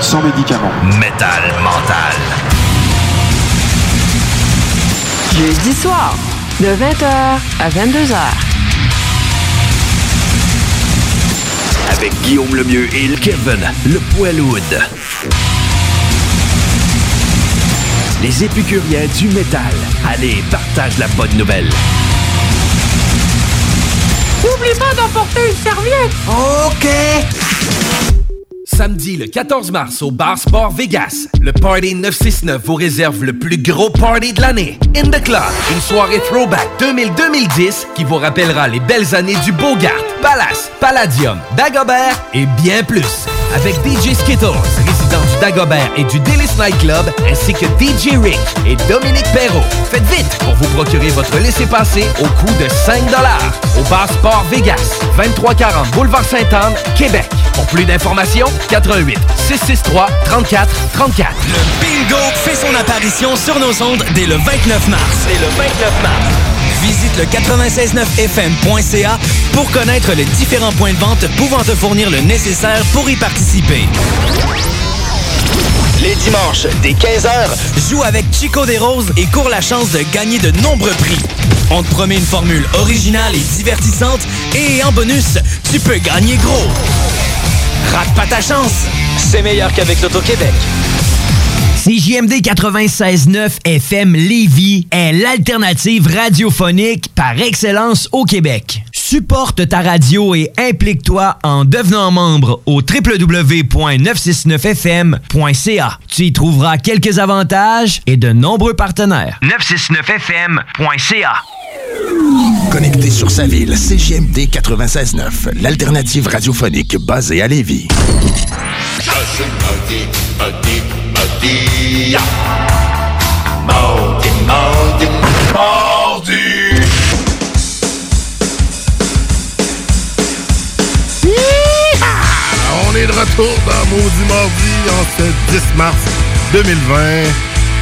sans médicaments. Métal mental. Jeudi soir, de 20h à 22h. Avec Guillaume Lemieux et Kevin, le poiloude. Les épicuriens du métal. Allez, partage la bonne nouvelle. N'oublie pas d'emporter une serviette. OK. Samedi le 14 mars au Bar Sport Vegas, le Party 969 vous réserve le plus gros party de l'année. In the Club, une soirée throwback 2000-2010 qui vous rappellera les belles années du Bogart, Palace, Palladium, Dagobert et bien plus. Avec DJ Skittles, du Dagobert et du Délice Nightclub, ainsi que DJ Rick et Dominique Perrault. Faites vite pour vous procurer votre laissez-passer au coût de 5 au Bar Sport Vegas, 2340 Boulevard Sainte-Anne, Québec. Pour plus d'informations, 88 663 34 34. Le bingo fait son apparition sur nos ondes dès le 29 mars. Dès le 29 mars. Visite le 969fm.ca pour connaître les différents points de vente pouvant te fournir le nécessaire pour y participer. Les dimanches, dès 15h, joue avec Chico des Roses et cours la chance de gagner de nombreux prix. On te promet une formule originale et divertissante et en bonus, tu peux gagner gros. Rate pas ta chance, c'est meilleur qu'avec l'Auto-Québec. CJMD 96.9 FM Lévis est l'alternative radiophonique par excellence au Québec. Supporte ta radio et implique-toi en devenant membre au www.969fm.ca. Tu y trouveras quelques avantages et de nombreux partenaires. 969fm.ca. Connecté sur sa ville, CJMD 96.9, l'alternative radiophonique basée à Lévis. Mardi, mardi, mardi. On est de retour dans Maudit Mardi en ce 10 mars 2020,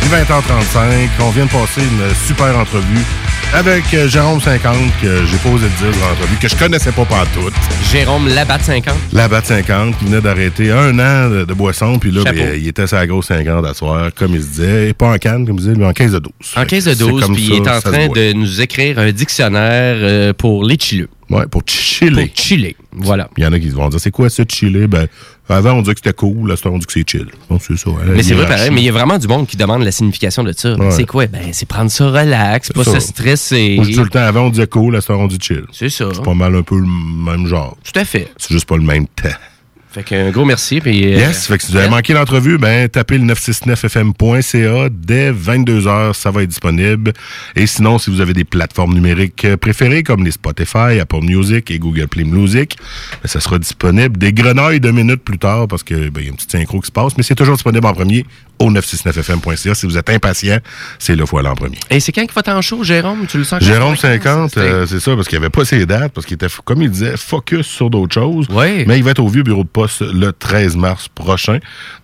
il est 20h35. On vient de passer une super entrevue avec euh, Jérôme 50, que j'ai pas osé le dire dans l'entrevue, que je connaissais pas pantoute. Jérôme Labatte 50. Labatte 50, qui venait d'arrêter un an de, de boisson, puis là, ben, il était la grosse 50 à soir, comme il se disait, pas en canne, comme il disait, mais en 15 de 12. En 15 de C'est 12, comme puis il est en train de nous écrire un dictionnaire euh, pour les chilleux. Ouais, pour chiller. Pour chiller, voilà. Il y en a qui vont dire, c'est quoi ça, chiller? Ben, avant, on disait que c'était cool, là, on dit que c'est chill. Bon, c'est ça. Mais c'est vrai pareil, mais il y a vraiment du monde qui demande la signification de ça. Ouais. C'est quoi? Ben, c'est prendre ça relax, pas se stresser. Moi, je dis tout le temps, avant, on disait cool, là, c'est on dit chill. C'est ça. C'est pas mal un peu le même genre. Tout à fait. C'est juste pas le même temps. Fait qu'un gros merci. Puis, euh, Yes, fait que si vous avez manqué l'entrevue, ben tapez le 969fm.ca dès 22h, ça va être disponible. Et sinon, si vous avez des plateformes numériques euh, préférées comme les Spotify, Apple Music et Google Play Music, ben, ça sera disponible des grenouilles de minutes plus tard parce que ben, y a une petite synchro qui se passe, mais c'est toujours disponible en premier au 969fm.ca. Si vous êtes impatient, c'est le fois en premier. Et c'est quand qu'il va t'en show, Jérôme? Tu le sens? Jérôme 50, euh, c'est ça, parce qu'il avait pas ses dates, parce qu'il était, comme il disait, focus sur d'autres choses. Oui. Mais il va être au vieux bureau de poste le 13 mars prochain.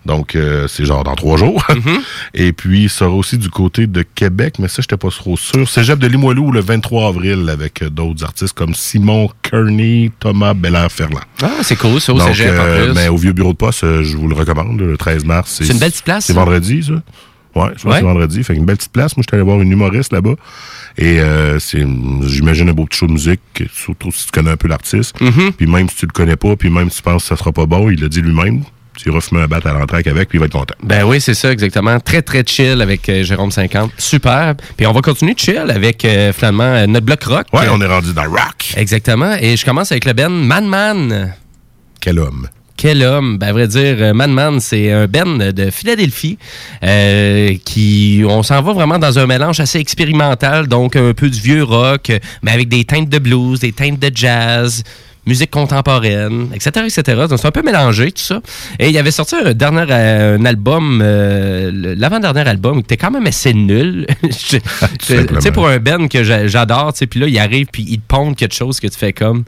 Donc, euh, c'est genre dans trois jours. Mm-hmm. Et puis, il sera aussi du côté de Québec, mais ça, j'étais pas trop sûr. Cégep de Limoilou le 23 avril avec euh, d'autres artistes comme Simon Kearney, Thomas Belair-Ferland. Ah, c'est cool, ça, au Donc, cégep, en euh, plus. ben, au vieux bureau de poste, euh, je vous le recommande, le 13 mars. C'est une belle petite place, C'est vendredi, ça. Ouais, je pense Ouais. que c'est vendredi. Fait une belle petite place. Moi, j'étais allé voir une humoriste là-bas. Et euh, c'est, j'imagine, un beau petit show de musique, surtout si tu connais un peu l'artiste. Mm-hmm. Puis même si tu le connais pas, puis même si tu penses que ça sera pas bon, il l'a dit lui-même. Tu iras fumer un bat à l'entraque avec, puis il va être content. Ben oui, c'est ça, exactement. Très, très chill avec euh, Jérôme 50. Super. Puis on va continuer de chill avec, euh, finalement, euh, notre bloc rock. Ouais, on est rendu dans le rock. Exactement. Et je commence avec le Ben Man Man. Quel homme. Quel homme. Ben, à vrai dire, Man Man, c'est un Ben de Philadelphie euh, qui, on s'en va vraiment dans un mélange assez expérimental, donc un peu du vieux rock, mais avec des teintes de blues, des teintes de jazz, musique contemporaine, etc., etc. Donc, c'est un peu mélangé, tout ça. Et il avait sorti un dernier euh, un album, euh, l'avant-dernier album, qui était quand même assez nul. Tu sais, pour un Ben que j'a- j'adore, tu sais, puis là, il arrive, puis il te pond quelque chose que tu fais comme...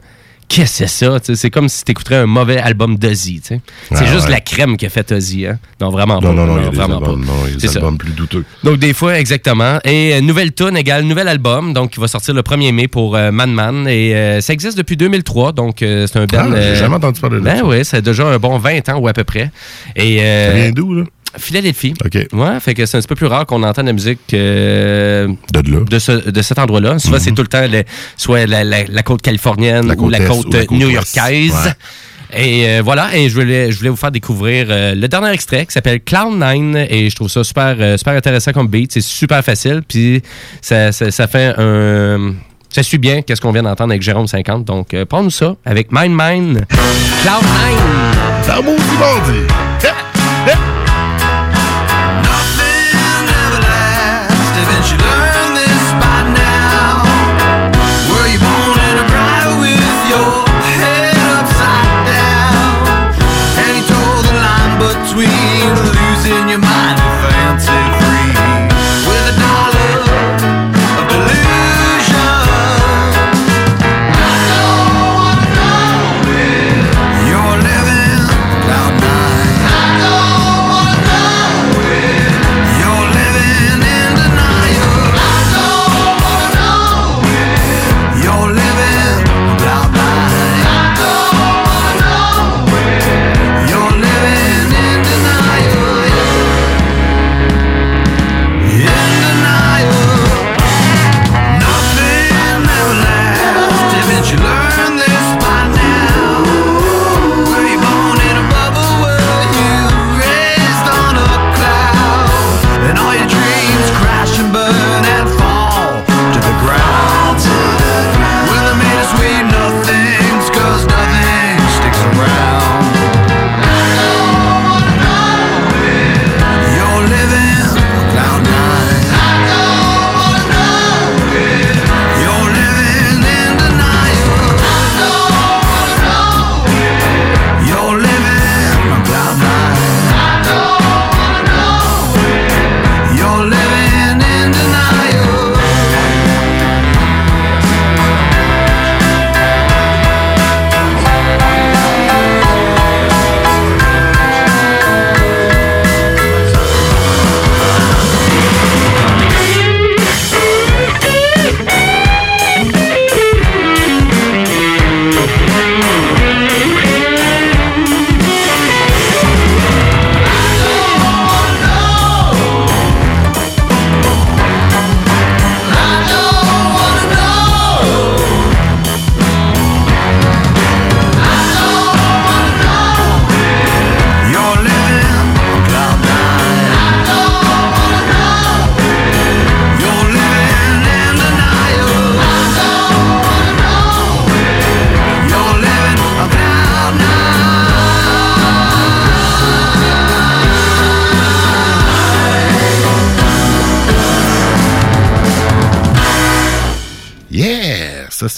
Qu'est-ce que c'est ça? C'est comme si tu écouterais un mauvais album d'Ozzy. C'est Ah juste ouais. la crème qui a fait Ozzy. Hein? Non, vraiment pas. Non, non, non, il y a des albums, non, il y a des C'est ça. albums plus douteux. Donc, des fois, exactement. Et euh, nouvelle tune égale nouvel album, donc qui va sortir le 1er mai pour euh, Man Man. Et euh, ça existe depuis 2003, donc euh, c'est un band. Ah, j'ai jamais entendu parler de Ben ça. oui, c'est déjà un bon 20 ans ou à peu près. Et, Ça vient d'où, là? Philadelphie. OK. Ouais, fait que c'est un petit peu plus rare qu'on entende la musique euh, de, ce- de cet endroit-là. Souvent, c'est tout le temps le- soit la, la- la côte californienne Mhm. La ou côte la côte, ou la côte new-yorkaise. Et euh, voilà, et je voulais, je voulais vous faire découvrir euh, le dernier extrait qui s'appelle Cloud9 et je trouve ça super, super intéressant comme beat. C'est super facile, puis ça, ça, ça fait un... Ça suit bien qu'est-ce qu'on vient d'entendre avec Jérôme 50. Donc, euh, prends-nous ça avec Mine Cloud9. Dans mon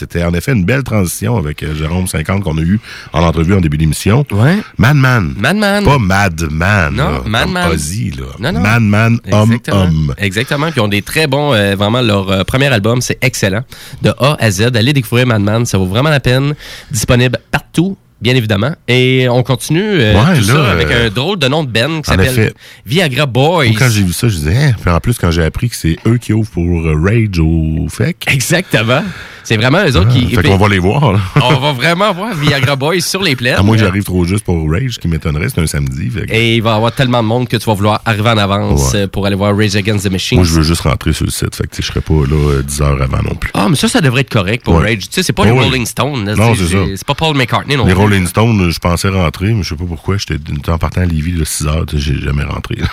c'était en effet une belle transition avec euh, Jérôme 50 qu'on a eu en entrevue en début d'émission. Ouais. Madman. Madman. Pas Madman. Non, Madman. Ozzy, là. Non, non. Madman, homme, homme. Exactement. Puis ils ont des très bons. euh, vraiment, leur euh, premier album, c'est excellent. De A à Z. Allez découvrir Madman. Ça vaut vraiment la peine. Disponible partout. Bien évidemment. Et on continue euh, Ouais, tout là, ça avec euh, un drôle de nom de Ben qui s'appelle. Viagra Boys. Quand j'ai vu ça, je disais, hein. Puis en plus, quand j'ai appris que c'est eux qui ouvrent pour Rage au FEC. Exactement. C'est vraiment eux autres qui. Fait qu'on va les voir, là. on va vraiment voir Viagra Boys sur les plaines. À moins que j'arrive trop juste pour Rage, qui m'étonnerait, c'est un samedi. fait Et il va y avoir tellement de monde que tu vas vouloir arriver en avance Ouais. euh, pour aller voir Rage Against the Machine. Moi, je veux juste rentrer sur le site. Fait que je serais pas là euh, 10 heures avant non plus. Ah, mais ça, ça devrait être correct pour Ouais. Rage. Tu sais, c'est pas Ouais, les. Rolling Stones. Non, c'est ça. C'est pas Paul McCartney non Les plus. Rolling Stones, je pensais rentrer, mais je sais pas pourquoi. J'étais en partant à Lévis de 6 heures, j'ai jamais rentré.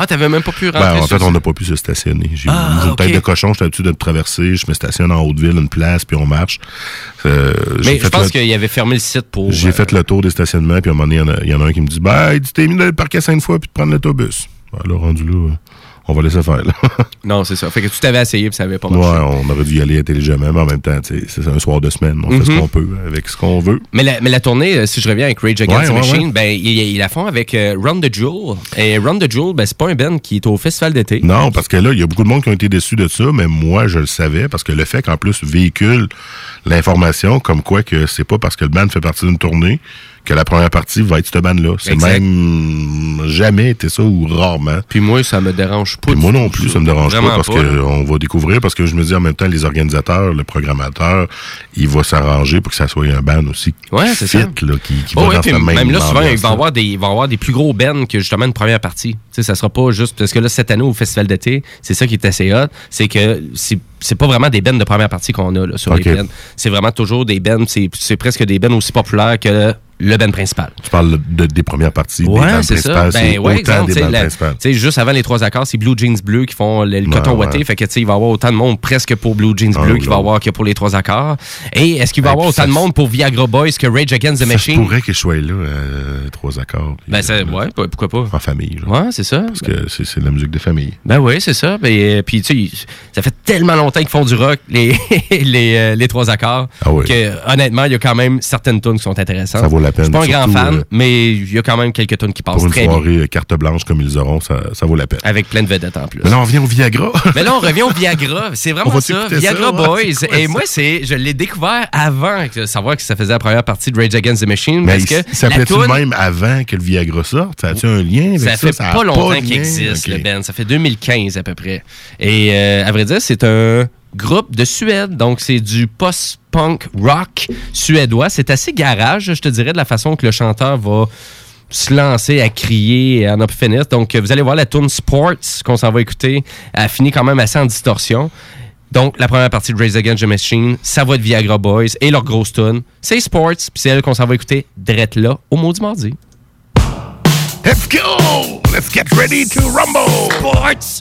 Ah, t'avais même pas pu rentrer Ben, en fait, on n'a pas pu se stationner. J'ai Ah, une tête de cochon, j'étais habitué de traverser, je me stationne en Haute-Ville, une place, puis on marche. Euh, Mais je pense le- qu'il avait fermé le site pour. J'ai euh, fait le tour des stationnements, puis à un moment donné, il y en a- il y, en a un qui me dit Ben, il dit, t'es mis d'aller parquer cinq fois, puis de prendre l'autobus. Alors, rendu là, on va laisser faire. Là. Non, c'est ça. Fait que tu t'avais essayé puis ça avait pas ouais, marché. on aurait dû y aller intelligemment, mais en même temps, c'est un soir de semaine. On fait ce Mhm. qu'on peut avec ce qu'on veut. Mais la, mais la tournée, euh, si je reviens avec Rage Against Ouais, the ouais, Machine, ouais. ben, ils la font avec euh, Run the Jewel. Et Run the Jewel, ben, c'est pas un band qui est au festival d'été. Non, parce que là, il y a beaucoup de monde qui ont été déçus de ça, mais moi, je le savais, parce que le fait qu'en plus véhicule l'information comme quoi que c'est pas parce que le band fait partie d'une tournée que la première partie va être cette bande-là. C'est même jamais été ça ou rarement. Puis moi, ça me dérange pas. Puis moi non plus, ça me dérange pas parce qu'on va découvrir, parce que je me dis en même temps, les organisateurs, le programmateur, il va s'arranger pour que ça soit un band aussi Ouais, c'est fit, ça. là, qui, qui Oh, va ouais, dans puis cette même même là, souvent, il va y avoir des, il va avoir des plus gros bands que justement une première partie. Tu sais, ça sera pas juste parce que là, cette année au Festival d'été, c'est ça qui est assez hot, c'est que c'est c'est pas vraiment des bands de première partie qu'on a là, sur les bands. C'est vraiment toujours des bands, c'est presque des bands aussi populaires que le band principal. Tu parles de, des premières parties, des Ouais, ça. principales, c'est Ben, ouais, autant exemple, des tu sais, bandes la- principales. juste avant les trois accords, c'est Blue Jeans Bleu qui font le, le coton ouais. ouaté. Fait que, tu sais, il va y avoir autant de monde presque pour Blue Jeans Ah, Bleu qu'il va y avoir que pour les trois accords. Et est-ce qu'il va y avoir autant ça- de monde pour Viagra Boys que Rage Against the Ça Machine? pourrait que je sois là, euh, trois accords. Ben, ça, euh, ouais, pourquoi pas? En famille. là. Ouais, c'est ça. Parce que c'est de la musique de famille. Ben oui, c'est ça. Ben, euh, puis, tu sais, ça fait tellement longtemps qu'ils font du rock, les, les, euh, les trois accords, Ah que honnêtement, il y a quand même certaines tunes qui sont intéressantes. Ça vaut la peine. Je suis pas un grand fan, euh, mais il y a quand même quelques tunes qui passent Pour une très soirée euh, carte blanche comme ils auront, ça, ça vaut la peine. Avec plein de vedettes en plus. Mais là, on vient au Viagra. Mais là, on revient au Viagra. C'est vraiment ça. Viagra ça, Boys. quoi Et ça? moi, c'est, je l'ai découvert avant de savoir que ça faisait la première partie de Rage Against the Machine. Mais parce il, que il s'appelait-tu la toune- même avant que le Viagra sorte? Ça a-tu un lien avec ça? Ça? fait Ça pas longtemps qu'il existe, le band. Ça fait 2015 à peu près. Et euh, à vrai dire, c'est un groupe de Suède. Donc, c'est du post-punk rock suédois. C'est assez garage, je te dirais, de la façon que le chanteur va se lancer à crier et à en finir. Donc, vous allez voir la tune Sports qu'on s'en va écouter. Elle finit quand même assez en distorsion. Donc, la première partie de Raise Against the Machine, ça va de Viagra Boys et leur grosse tune. C'est Sports, puis c'est elle qu'on s'en va écouter drette là, au Maudit Mardi. Let's go! Let's get ready to rumble! Sports!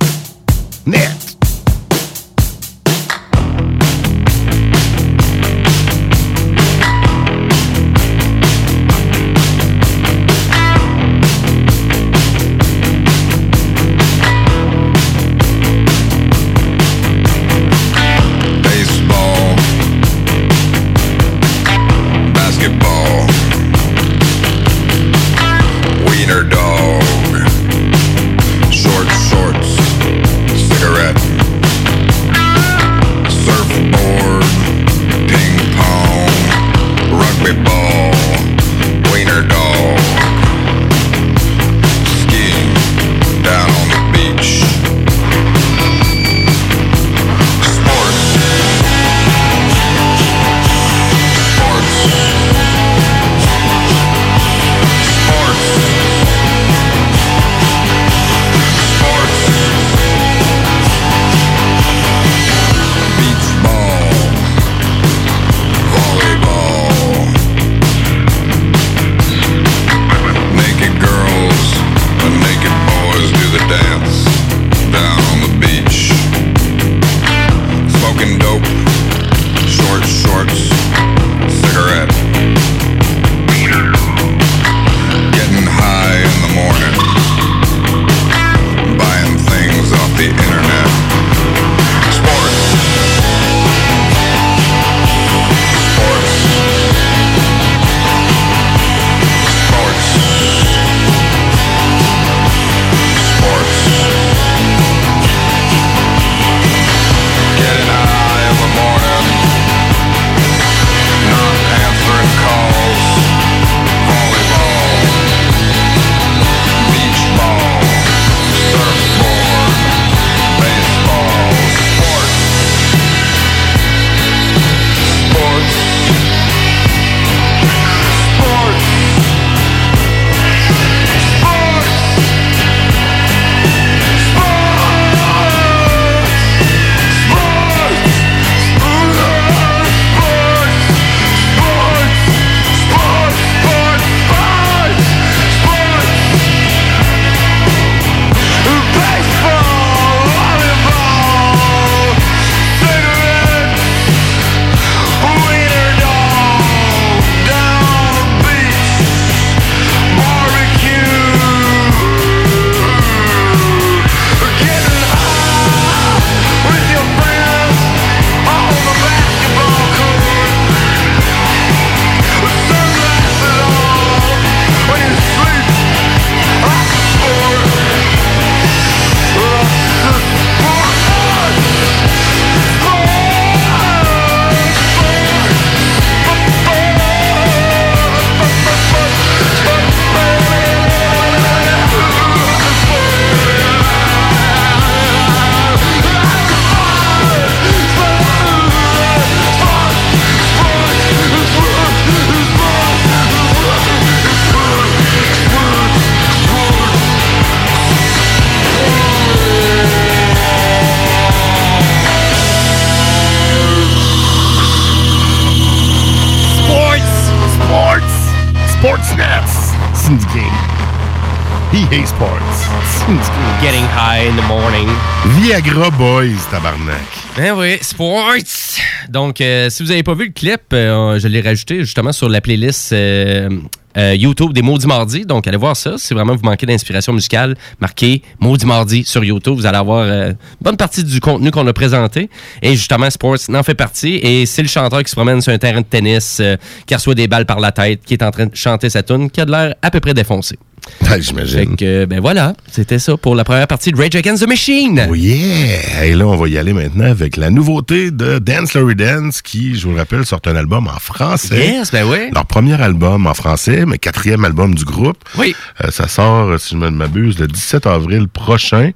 Boys, tabarnak. Ben oui, sports. Donc, euh, si vous n'avez pas vu le clip, euh, je l'ai rajouté justement sur la playlist euh, YouTube des Maudits Mardis. Donc, allez voir ça. Si vraiment vous manquez d'inspiration musicale, marquez Maudits Mardi sur YouTube. Vous allez avoir une bonne partie du contenu qu'on a présenté. Et justement, Sports n'en fait partie. Et c'est le chanteur qui se promène sur un terrain de tennis, qui reçoit des balles par la tête, qui est en train de chanter sa tune, qui a de l'air à peu près défoncé. J'imagine. Fait que, ben voilà, c'était ça pour la première partie de Rage Against the Machine. Oh yeah! Et là, on va y aller maintenant avec la nouveauté de Dance Larry Dance qui, je vous le rappelle, sort un album en français. Yes, ben oui. Leur premier album en français, mais quatrième album du groupe. Oui. Euh, ça sort, si je ne m'abuse, le 17 avril prochain.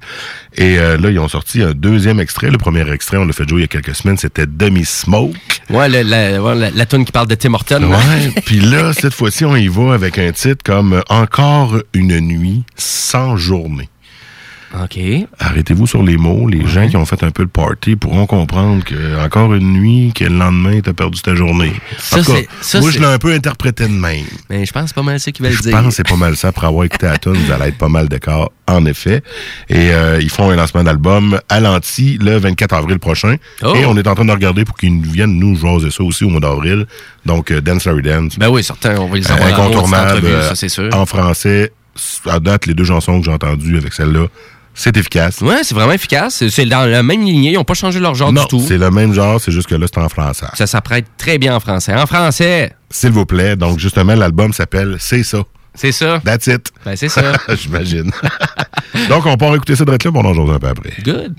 Et euh, là, ils ont sorti un deuxième extrait. Le premier extrait, on l'a fait jouer il y a quelques semaines, c'était Demi Smoke. Ouais, le- la, ouais, la, la tune qui parle de Tim Horton. Ouais, puis là, cette fois-ci, on y va avec un titre comme Encore une nuit sans journée. OK. Arrêtez-vous sur les mots. Les gens qui ont fait un peu le party pourront comprendre que encore une nuit, que le lendemain, t'as perdu ta journée. Ça, En tout cas, c'est- ça, moi, je l'ai un peu interprété de même. Mais je pense que c'est pas mal ça qu'ils veulent Je dire. pense que c'est pas mal ça. Après avoir écouté la tune, vous allez être pas mal d'accord, en effet. Et euh, ils font un lancement d'album à l'anti le 24 avril prochain. Oh. Et on est en train de regarder pour qu'ils viennent nous jaser ça aussi au mois d'avril. Donc, euh, Dance Larry Dance. Ben oui, certain, on va les avoir Euh, incontournable. euh, ça, c'est sûr. En français, à date, les deux chansons que j'ai entendues avec celle-là, c'est efficace. Ouais, c'est vraiment efficace. C'est- dans la même lignée. Ils n'ont pas changé leur genre non, du tout. c'est le même genre, c'est juste que là, c'est en français. Ça s'apprête très bien en français. En français, S'il vous plaît. Donc, justement, l'album s'appelle C'est ça. c'est ça. That's it. Ben, c'est ça. J'imagine. Donc, on part écouter ça de là, puis on en un peu après. Good.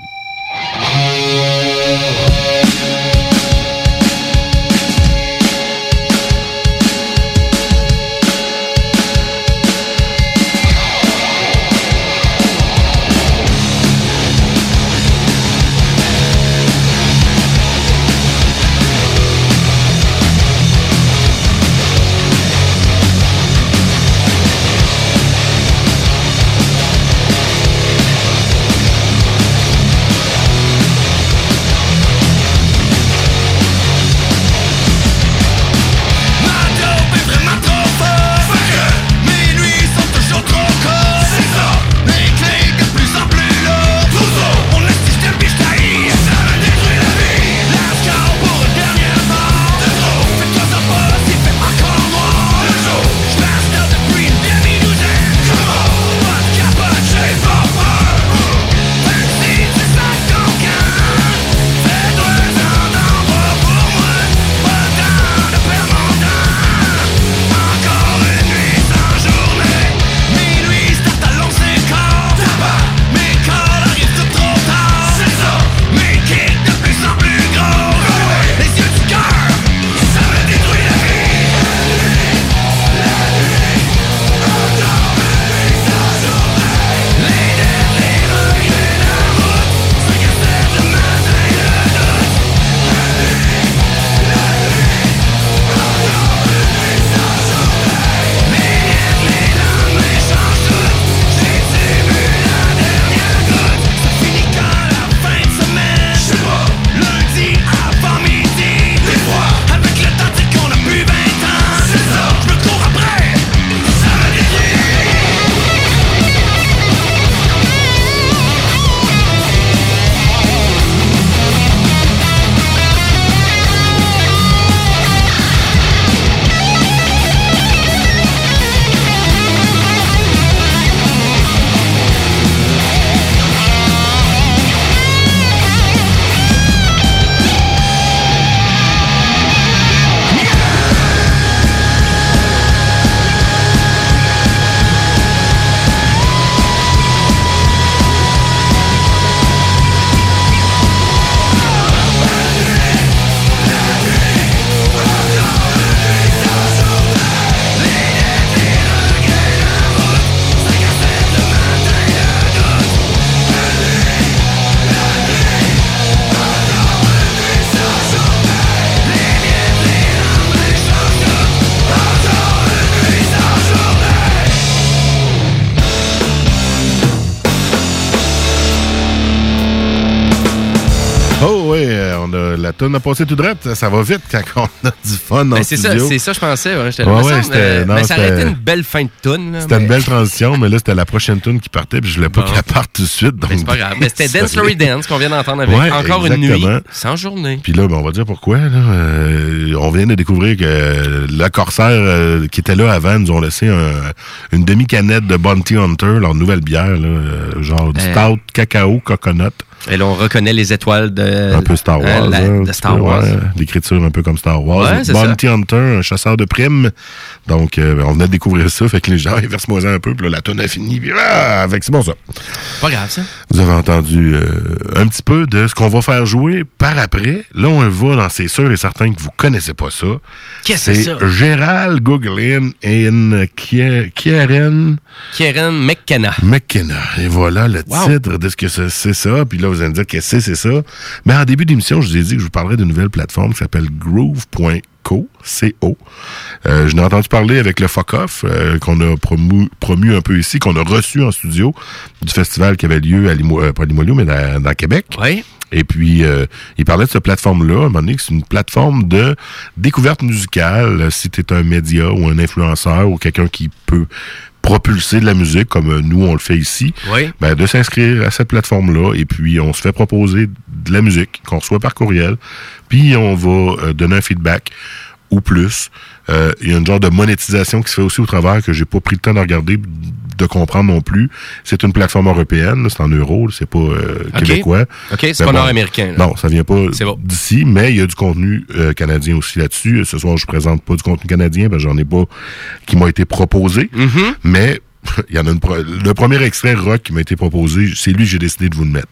Tonne a passé tout droit. Ça va vite quand on a du fun dans Ben, c'est ça, c'est ça, je pensais. Ouais, non, ben, ça aurait été une belle fin de tune. C'était mais- une belle transition, mais là, c'était la prochaine tune qui partait, puis je voulais pas Bon. qu'elle parte tout de suite. Donc, Mais c'est pas grave. Mais c'était Dance. Story Dance qu'on vient d'entendre avec encore une nuit sans journée. Puis là, ben, on va dire pourquoi. Là. Euh, on vient de découvrir que le Corsair euh, qui était là avant nous ont laissé un- une demi-canette de Bounty Hunter, leur nouvelle bière, là, euh, genre du stout, cacao, coconut. Et là, on reconnaît les étoiles de, Un peu Star hein, Wars. hein, de Star Wars. ouais, L'écriture un peu comme Star Wars. Ouais, Bounty Hunter, un chasseur de primes. Donc, euh, ben, on venait de découvrir ça. Fait que les gens, ça un peu. Puis là, la tonne a fini. Puis ah, fait que c'est bon ça. Pas grave, ça. Vous avez entendu euh, un petit peu de ce qu'on va faire jouer par après. Là, on va dans C'est sûr et certain que vous connaissez pas ça. Qu'est-ce que c'est ça? Gérald Gouglin et Kieran Kieran McKenna. McKenna. Et voilà le Wow. titre de ce que c'est c'est ça. Puis là, vous allez me dire qu'est-ce que c'est, c'est ça? Mais en début d'émission, je vous ai dit que je vous parlerais d'une nouvelle plateforme qui s'appelle Groove.co. C-O. Euh, je n'ai entendu parler avec le Fuck Off, euh, qu'on a promu, promu un peu ici, qu'on a reçu en studio du festival qui avait lieu à Limo, euh, pas à Limoilou, mais dans, dans Québec. Oui. Et puis, euh, il parlait de cette plateforme-là, à un moment donné, c'est une plateforme de découverte musicale. Si tu es un média ou un influenceur ou quelqu'un qui peut propulser de la musique, comme nous, on le fait ici, Oui. ben, de s'inscrire à cette plateforme-là. Et puis, on se fait proposer de la musique qu'on reçoit par courriel. Puis, on va euh, donner un feedback ou plus. Euh, Il y a une genre de monétisation qui se fait aussi au travers que j'ai pas pris le temps de regarder, de comprendre non plus. C'est une plateforme européenne, c'est en euros, c'est pas euh, québécois. OK, c'est Mais pas bon, nord-américain. Non, ça vient pas bon. d'ici, mais il y a du contenu euh, canadien aussi là-dessus. Ce soir, je présente pas du contenu canadien, parce que j'en ai pas qui m'a été proposé. Mm-hmm. Mais il y en a une pro- le premier extrait rock qui m'a été proposé, c'est lui que j'ai décidé de vous le mettre.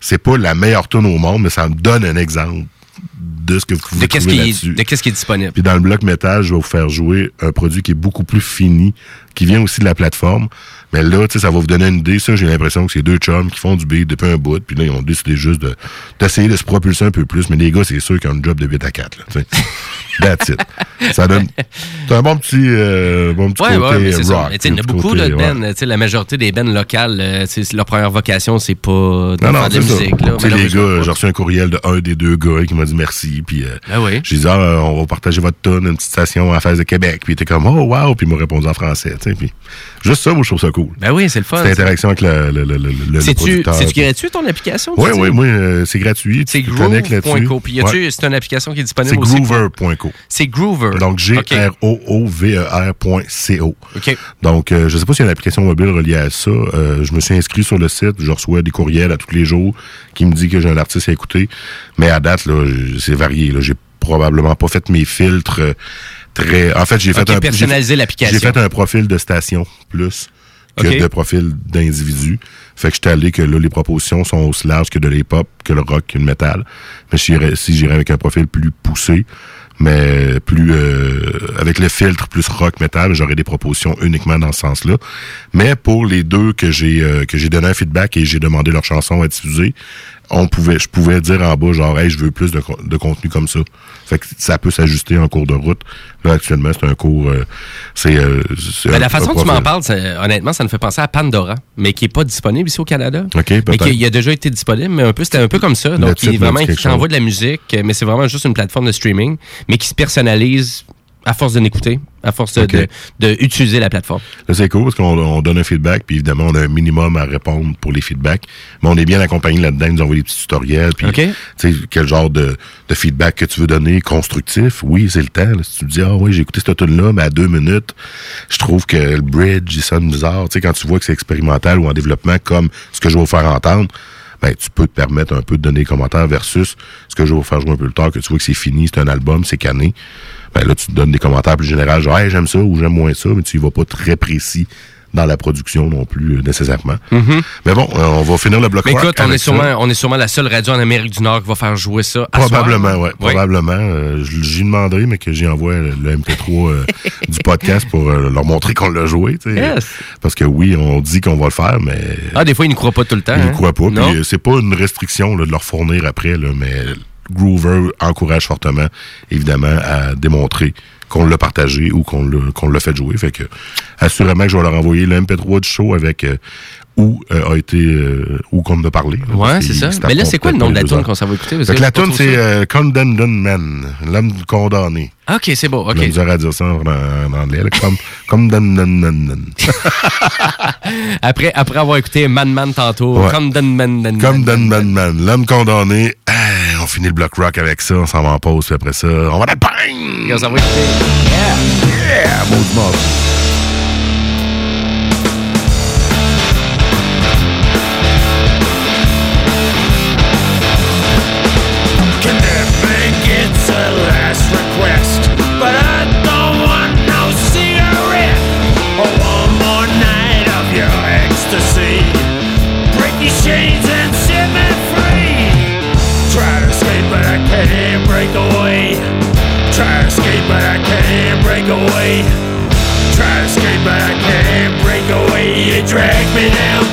C'est pas la meilleure tune au monde, mais ça me donne un exemple de ce que vous pouvez De qu'est-ce qui, est- de qu'est-ce qui est disponible. Puis dans le bloc métal, je vais vous faire jouer un produit qui est beaucoup plus fini, qui vient aussi de la plateforme. Mais là, tu sais, ça va vous donner une idée. Ça, j'ai l'impression que c'est deux chums qui font du beat depuis un bout. Puis là, ils ont décidé juste de- d'essayer de, se propulser un peu plus. Mais les gars, c'est sûr qu'ils ont un job de 8 à 4. Là. That's it. Ça donne... C'est un bon petit, euh, bon petit Ouais, côté ouais, rock. Il y en a beaucoup côté, de ouais. sais, La majorité des bands locales, euh, leur première vocation, c'est pas de Non, non, de la musique. Là, Tu sais, les gars, j'ai reçu un courriel de un des deux gars qui m'a dit merci. Puis euh, Ah oui. j'ai dit, ah, euh, on va partager votre tonne, une petite station en face de Québec. Puis il était comme, oh, wow. Puis il m'a répondu en français. tu sais. Puis juste ça, moi, je trouve ça cool. Ben oui, c'est le fun. C'est l'interaction avec le, le, le, le, le C'est-tu producteur. c'est-tu gratuit ton application? tu Oui, oui, oui, euh, c'est gratuit. C'est groove.co. Puis y a-tu, Ouais. c'est une application qui est disponible C'est aussi? groover.co. C'est Groover. Donc. G-R-O-O-V-E-R.co. OK. Donc, euh, je sais pas s'il y a une application mobile reliée à ça. Euh, je me suis inscrit sur le site. Je reçois des courriels à tous les jours qui me dit que j'ai un artiste à écouter. Mais à date, là, c'est varié. Là. J'ai probablement pas fait mes filtres euh, très... En fait, j'ai fait un... j'ai- personnaliser l'application. J'ai fait un profil de station plus que de profil d'individu. Fait que j'étais allé que là, les propositions sont aussi larges que de l'hip-hop, que le rock, que le metal. Mais si j'irais avec un profil plus poussé, mais plus euh, avec le filtre plus rock metal, j'aurais des propositions uniquement dans ce sens-là. Mais pour les deux que j'ai euh, que j'ai donné un feedback et j'ai demandé leur chanson à diffuser, on pouvait je pouvais dire en bas genre hey, je veux plus de, de contenu comme ça. Fait que ça peut s'ajuster en cours de route. Là actuellement, c'est un cours euh, c'est euh, la façon que tu m'en parles, honnêtement, ça me fait penser à Pandora, mais qui est pas disponible ici au Canada. OK, mais qui a déjà été disponible, mais un peu, c'était un peu comme ça. Donc, dit vraiment, qui t'envoie de la musique, mais c'est vraiment juste une plateforme de streaming, mais qui se personnalise à force de l'écouter, à force de- OK. de, de utiliser la plateforme. Là, c'est cool parce qu'on on donne un feedback, puis évidemment, on a un minimum à répondre pour les feedbacks. Mais on est bien accompagné là-dedans, ils nous envoient des petits tutoriels, puis tu sais, quel genre de, de feedback que tu veux donner, constructif. Oui, c'est le temps. là. Si tu me dis, ah oui, j'ai écouté cette tune-là, mais à deux minutes, je trouve que le bridge, il sonne bizarre. Tu sais, quand tu vois que c'est expérimental ou en développement, comme ce que je vais vous faire entendre, ben, tu peux te permettre un peu de donner des commentaires versus ce que je vais vous faire jouer un peu plus tard, que tu vois que c'est fini, c'est un album, c'est cané. Ben là, tu te donnes des commentaires plus généraux, genre, hey, j'aime ça ou j'aime moins ça, mais tu y vas pas très précis dans la production non plus, euh, nécessairement. Mais bon, euh, on va finir le bloc Mais écoute, on est, ça. sûrement, on est sûrement la seule radio en Amérique du Nord qui va faire jouer ça. à Probablement, ouais. Probablement. Euh, J'y demanderai, mais que j'y envoie le, le MP3 euh, du podcast pour leur montrer qu'on l'a joué. Yes. Parce que oui, on dit qu'on va le faire, mais Ah, des fois, ils ne croient pas tout le temps. ils ne hein? croient pas. Puis c'est pas une restriction là, de leur fournir après, là, mais Groover encourage fortement, évidemment, à démontrer qu'on l'a partagé ou qu'on l'a qu'on l'a fait jouer. Fait que, assurément que je vais leur envoyer le MP3 du show avec euh, où euh, a été, euh, où qu'on a parlé. là, Ouais, c'est ça. Mais là, c'est quoi le nom de la tune qu'on s'en va écouter? Fait que la tune, c'est Condemned Man, l'homme condamné. OK, c'est beau. OK. J'ai à dire ça en, en anglais. là, Comme, Condemned Man. Après, après avoir écouté Man Man tantôt, Ouais. Dan Man Comme Man l'homme condamné. On finit le block rock avec ça, on s'en va en pause, puis après ça, on va la bang! On s'en va écouter. Yeah! Yeah! Away. Try to escape, but I can't break away. You drag me down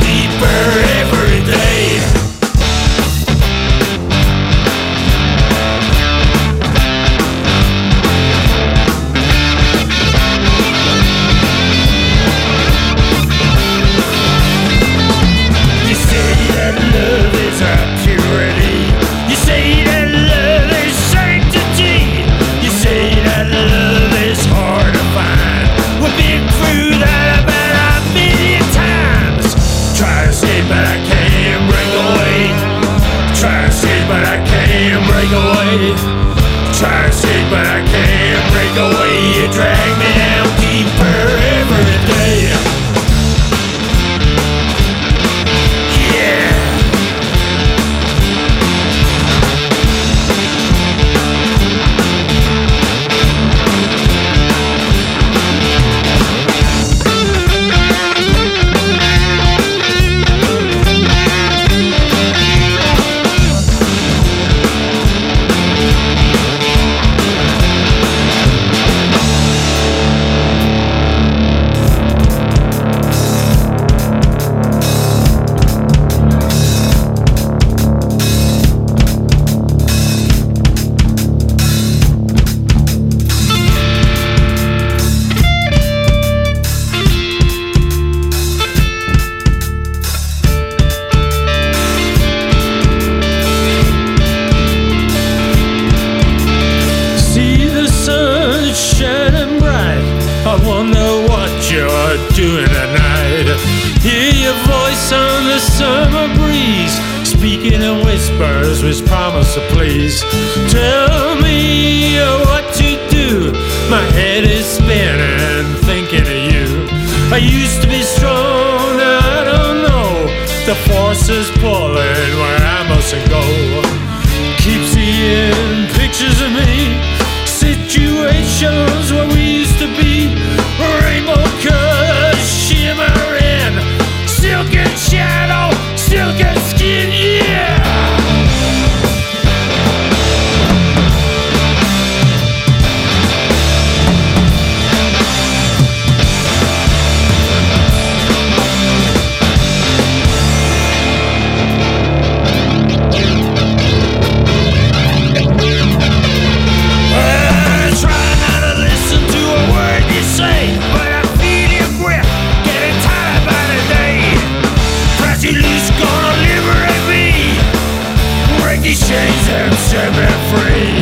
these chains and set me free.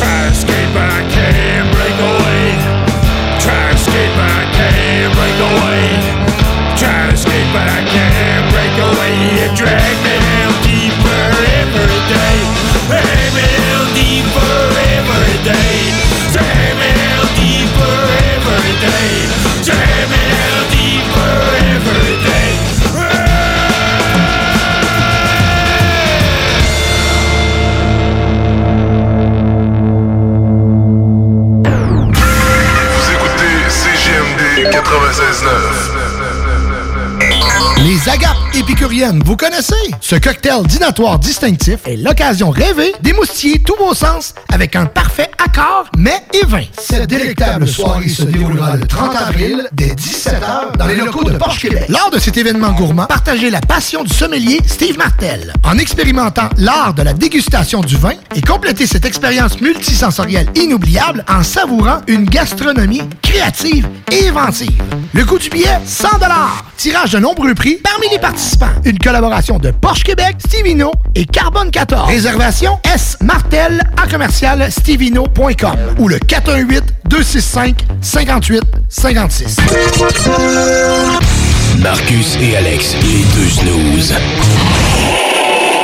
Try to escape, but I can't break away. Try to escape, but I can't break away. Try to escape, but I can't break away. You drag écoutez CGMD 96.9. Les agapes épicurienne, vous connaissez? Ce cocktail dînatoire distinctif est l'occasion rêvée d'émoustiller tous vos sens avec un parfait accord mais et vin. Cette délectable soirée se déroulera le 30 avril dès 17h dans les locaux de Porsche Québec. Lors de cet événement gourmand, partagez la passion du sommelier Steve Martel en expérimentant l'art de la dégustation du vin et complétez cette expérience multisensorielle inoubliable en savourant une gastronomie créative et inventive. Le coût du billet, 100 Tirage de nombreux prix parmi les participants. Une collaboration de Porsche Québec, Stevino et Carbone 14. Réservation S. Martel à commercial ou le 418 265 58 56. Marcus et Alex, les deux snooze.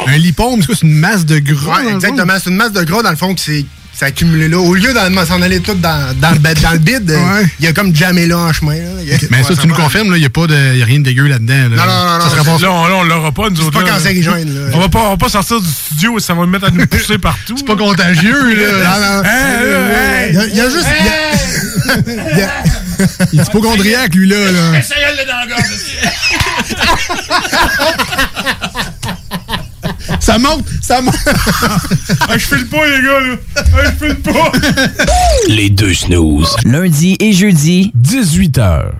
Un lipome, c'est? C'est une masse de gras? exactement. C'est une masse de gras, dans le fond, qui s'est s'est accumulé là. Au lieu d'en s'en aller tout dans, dans, dans le bide, euh, il y a comme jamais là en chemin. là. Y Mais ça, Ouais, tu nous confirmes, il n'y a, pas de- y a rien de dégueu là-dedans. là. Non, non, non, Ça non, serait pas Là, on, on l'aura pas, nous autres. pas là. cancérigène, là. On va pas, on va pas sortir du studio et ça va nous mettre à nous pousser partout. C'est pas contagieux, là. Non, non. Hey, Il y a- il y a juste- il y a- il y a- Il est hypochondriaque, lui, là. là. Essaye-le dans la Ça monte, ça monte. ah, je fais le pas, les gars, là. Ah, je fais le pas. Les deux snooze. Lundi et jeudi, 18h.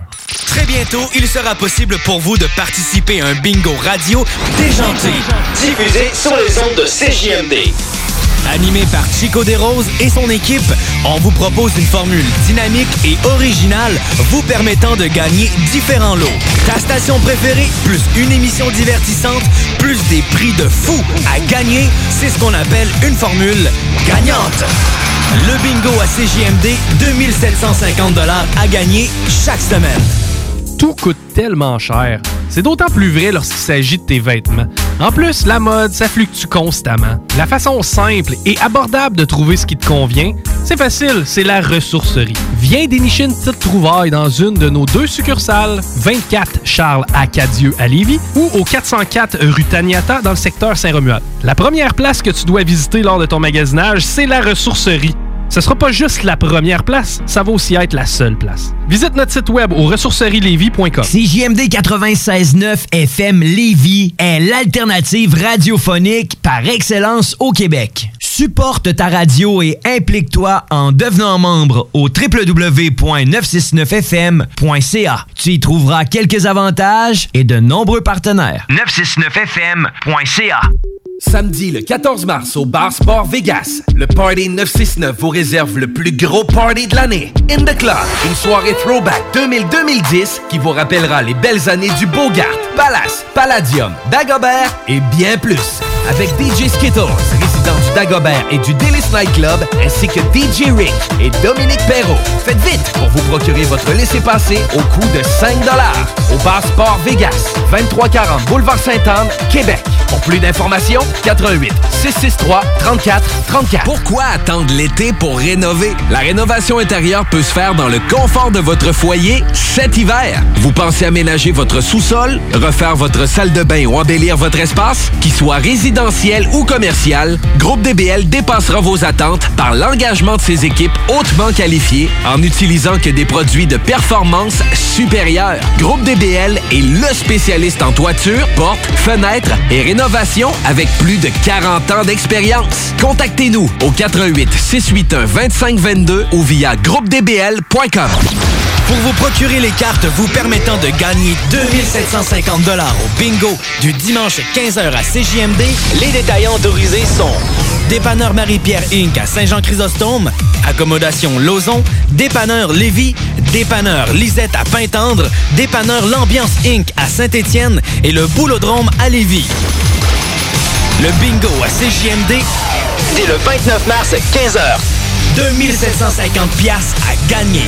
Très bientôt, il sera possible pour vous de participer à un bingo radio déjanté, diffusé sur les ondes de CJMD. Animé par Chico Desroses et son équipe, on vous propose une formule dynamique et originale vous permettant de gagner différents lots. Ta station préférée, plus une émission divertissante, plus des prix de fou à gagner, c'est ce qu'on appelle une formule gagnante. Le bingo à CJMD, 2750 à gagner chaque semaine. Tout coûte tellement cher. C'est d'autant plus vrai lorsqu'il s'agit de tes vêtements. En plus, la mode, ça fluctue constamment. La façon simple et abordable de trouver ce qui te convient, c'est facile, c'est la ressourcerie. Viens dénicher une petite trouvaille dans une de nos deux succursales, 24 Charles Acadieux à Lévis ou au 404 rue Taniata dans le secteur Saint-Romuald. La première place que tu dois visiter lors de ton magasinage, c'est la ressourcerie. Ce sera pas juste la première place, ça va aussi être la seule place. Visite notre site web au ressourcerielevy.com. CJMD 96.9 FM Lévis est l'alternative radiophonique par excellence au Québec. Supporte ta radio et implique-toi en devenant membre au www.969fm.ca. Tu y trouveras quelques avantages et de nombreux partenaires. 969fm.ca. Samedi le 14 mars au Bar Sport Vegas, le Party 969 vous réserve le plus gros party de l'année. In the Club, une soirée throwback 2000-2010 qui vous rappellera les belles années du Bogart, Palace, Palladium, Dagobert et bien plus. Avec DJ Skittles, du Dagobert et du Délice Nightclub, ainsi que DJ Rick et Dominique Perrault. Faites vite pour vous procurer votre laissez-passer au coût de 5 au Bar Sport Vegas, 2340 Boulevard Sainte-Anne, Québec. Pour plus d'informations, 88 663 34 34. Pourquoi attendre l'été pour rénover? La rénovation intérieure peut se faire dans le confort de votre foyer cet hiver. Vous pensez aménager votre sous-sol, refaire votre salle de bain ou embellir votre espace? Qu'il soit résidentiel ou commercial, Groupe DBL dépassera vos attentes par l'engagement de ses équipes hautement qualifiées en n'utilisant que des produits de performance supérieure. Groupe DBL est le spécialiste en toiture, portes, fenêtres et rénovation avec plus de 40 ans d'expérience. Contactez-nous au 88 681 2522 ou via groupedbl.com. Pour vous procurer les cartes vous permettant de gagner 2750 au bingo du dimanche 15h à CJMD, les détaillants autorisés sont Dépanneur Marie-Pierre Inc. à Saint-Jean-Chrysostome, Accommodation Lauson, Dépanneur Lévis, Dépanneur Lisette à Pintendre, Dépanneur L'Ambiance Inc. à Saint-Étienne et le Boulodrome à Lévis. Le bingo à CJMD, c'est le 29 mars 15h. 2750 pièces à gagner.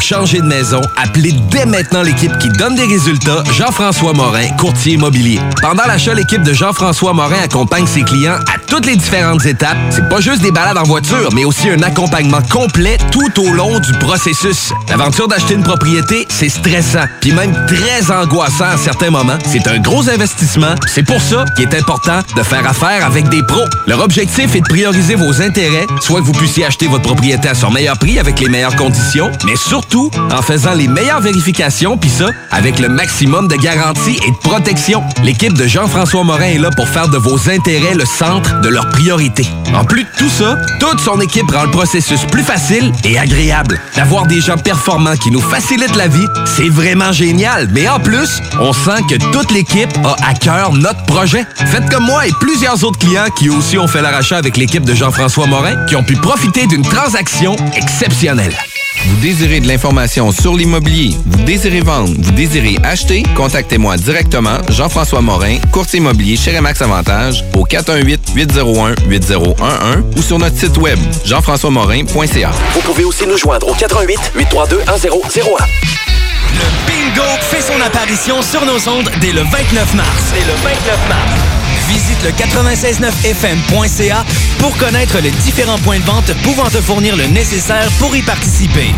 changer de maison, appelez dès maintenant l'équipe qui donne des résultats, Jean-François Morin, courtier immobilier. Pendant l'achat, l'équipe de Jean-François Morin accompagne ses clients à toutes les différentes étapes. C'est pas juste des balades en voiture, mais aussi un accompagnement complet tout au long du processus. L'aventure d'acheter une propriété, c'est stressant, puis même très angoissant à certains moments. C'est un gros investissement. C'est pour ça qu'il est important de faire affaire avec des pros. Leur objectif est de prioriser vos intérêts, soit que vous puissiez acheter votre propriété à son meilleur prix avec les meilleures conditions, mais surtout en faisant les meilleures vérifications, puis ça, avec le maximum de garantie et de protection. L'équipe de Jean-François Morin est là pour faire de vos intérêts le centre de leurs priorités. En plus de tout ça, toute son équipe rend le processus plus facile et agréable. D'avoir des gens performants qui nous facilitent la vie, c'est vraiment génial. Mais en plus, on sent que toute l'équipe a à cœur notre projet. Faites comme moi et plusieurs autres clients qui aussi ont fait leur avec l'équipe de Jean-François Morin, qui ont pu profiter d'une transaction exceptionnelle. Vous désirez de l'information sur l'immobilier, vous désirez vendre, vous désirez acheter, contactez-moi directement, Jean-François Morin, courtier immobilier chez Remax Avantage, au 418-801-8011 ou sur notre site web, jean-françois-morin.ca. Vous pouvez aussi nous joindre au 88 832 1001. Le bingo fait son apparition sur nos ondes dès le 29 mars. Dès le 29 mars. Visite le 969fm.ca pour connaître les différents points de vente pouvant te fournir le nécessaire pour y participer.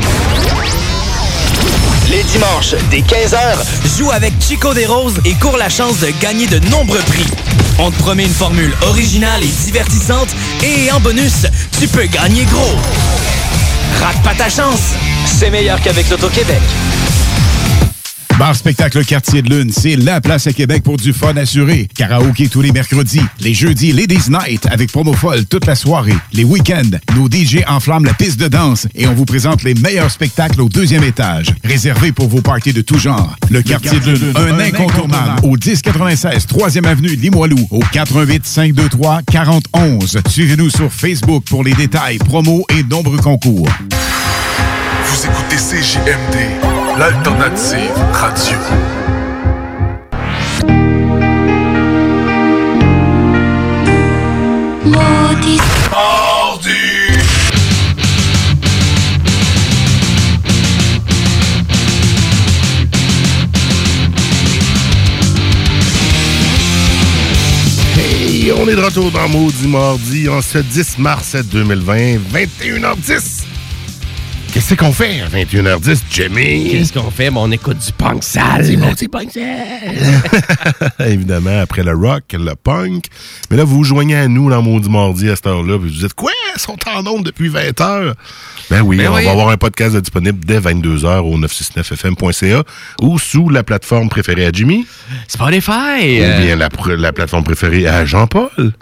Les dimanches, dès 15h, joue avec Chico des Roses et cours la chance de gagner de nombreux prix. On te promet une formule originale et divertissante et en bonus, tu peux gagner gros. Rate pas ta chance, c'est meilleur qu'avec l'Auto-Québec. Bar Spectacle Quartier de Lune, c'est la place à Québec pour du fun assuré. Karaoké tous les mercredis. Les jeudis, Ladies Night avec promo folle toute la soirée. Les week-ends, nos DJ enflamment la piste de danse et on vous présente les meilleurs spectacles au deuxième étage. Réservé pour vos parties de tout genre. Le, Quartier, de Lune, un, incontournable. Au 1096 3e Avenue Limoilou, au 418 523 4011. Suivez-nous sur Facebook pour les détails, promos et nombreux concours. Vous écoutez CJMD, l'alternative radio. Hey, on est de retour dans Maudit Mardi en ce 10 mars 2020, 21h10. Qu'est-ce qu'on fait à 21h10, Jimmy? Qu'est-ce qu'on fait? Bon, on écoute du punk sale. C'est bon, c'est punk Évidemment, après le rock, le punk. Mais là, vous vous joignez à nous dans Maudit Mardi à cette heure-là, puis vous dites, quoi? Ils sont en ondes depuis 20 h Ben oui, Ben on oui. va avoir un podcast disponible dès 22h au 969fm.ca ou sous la plateforme préférée à Jimmy. Spotify. Ou bien la plateforme préférée à Jean-Paul.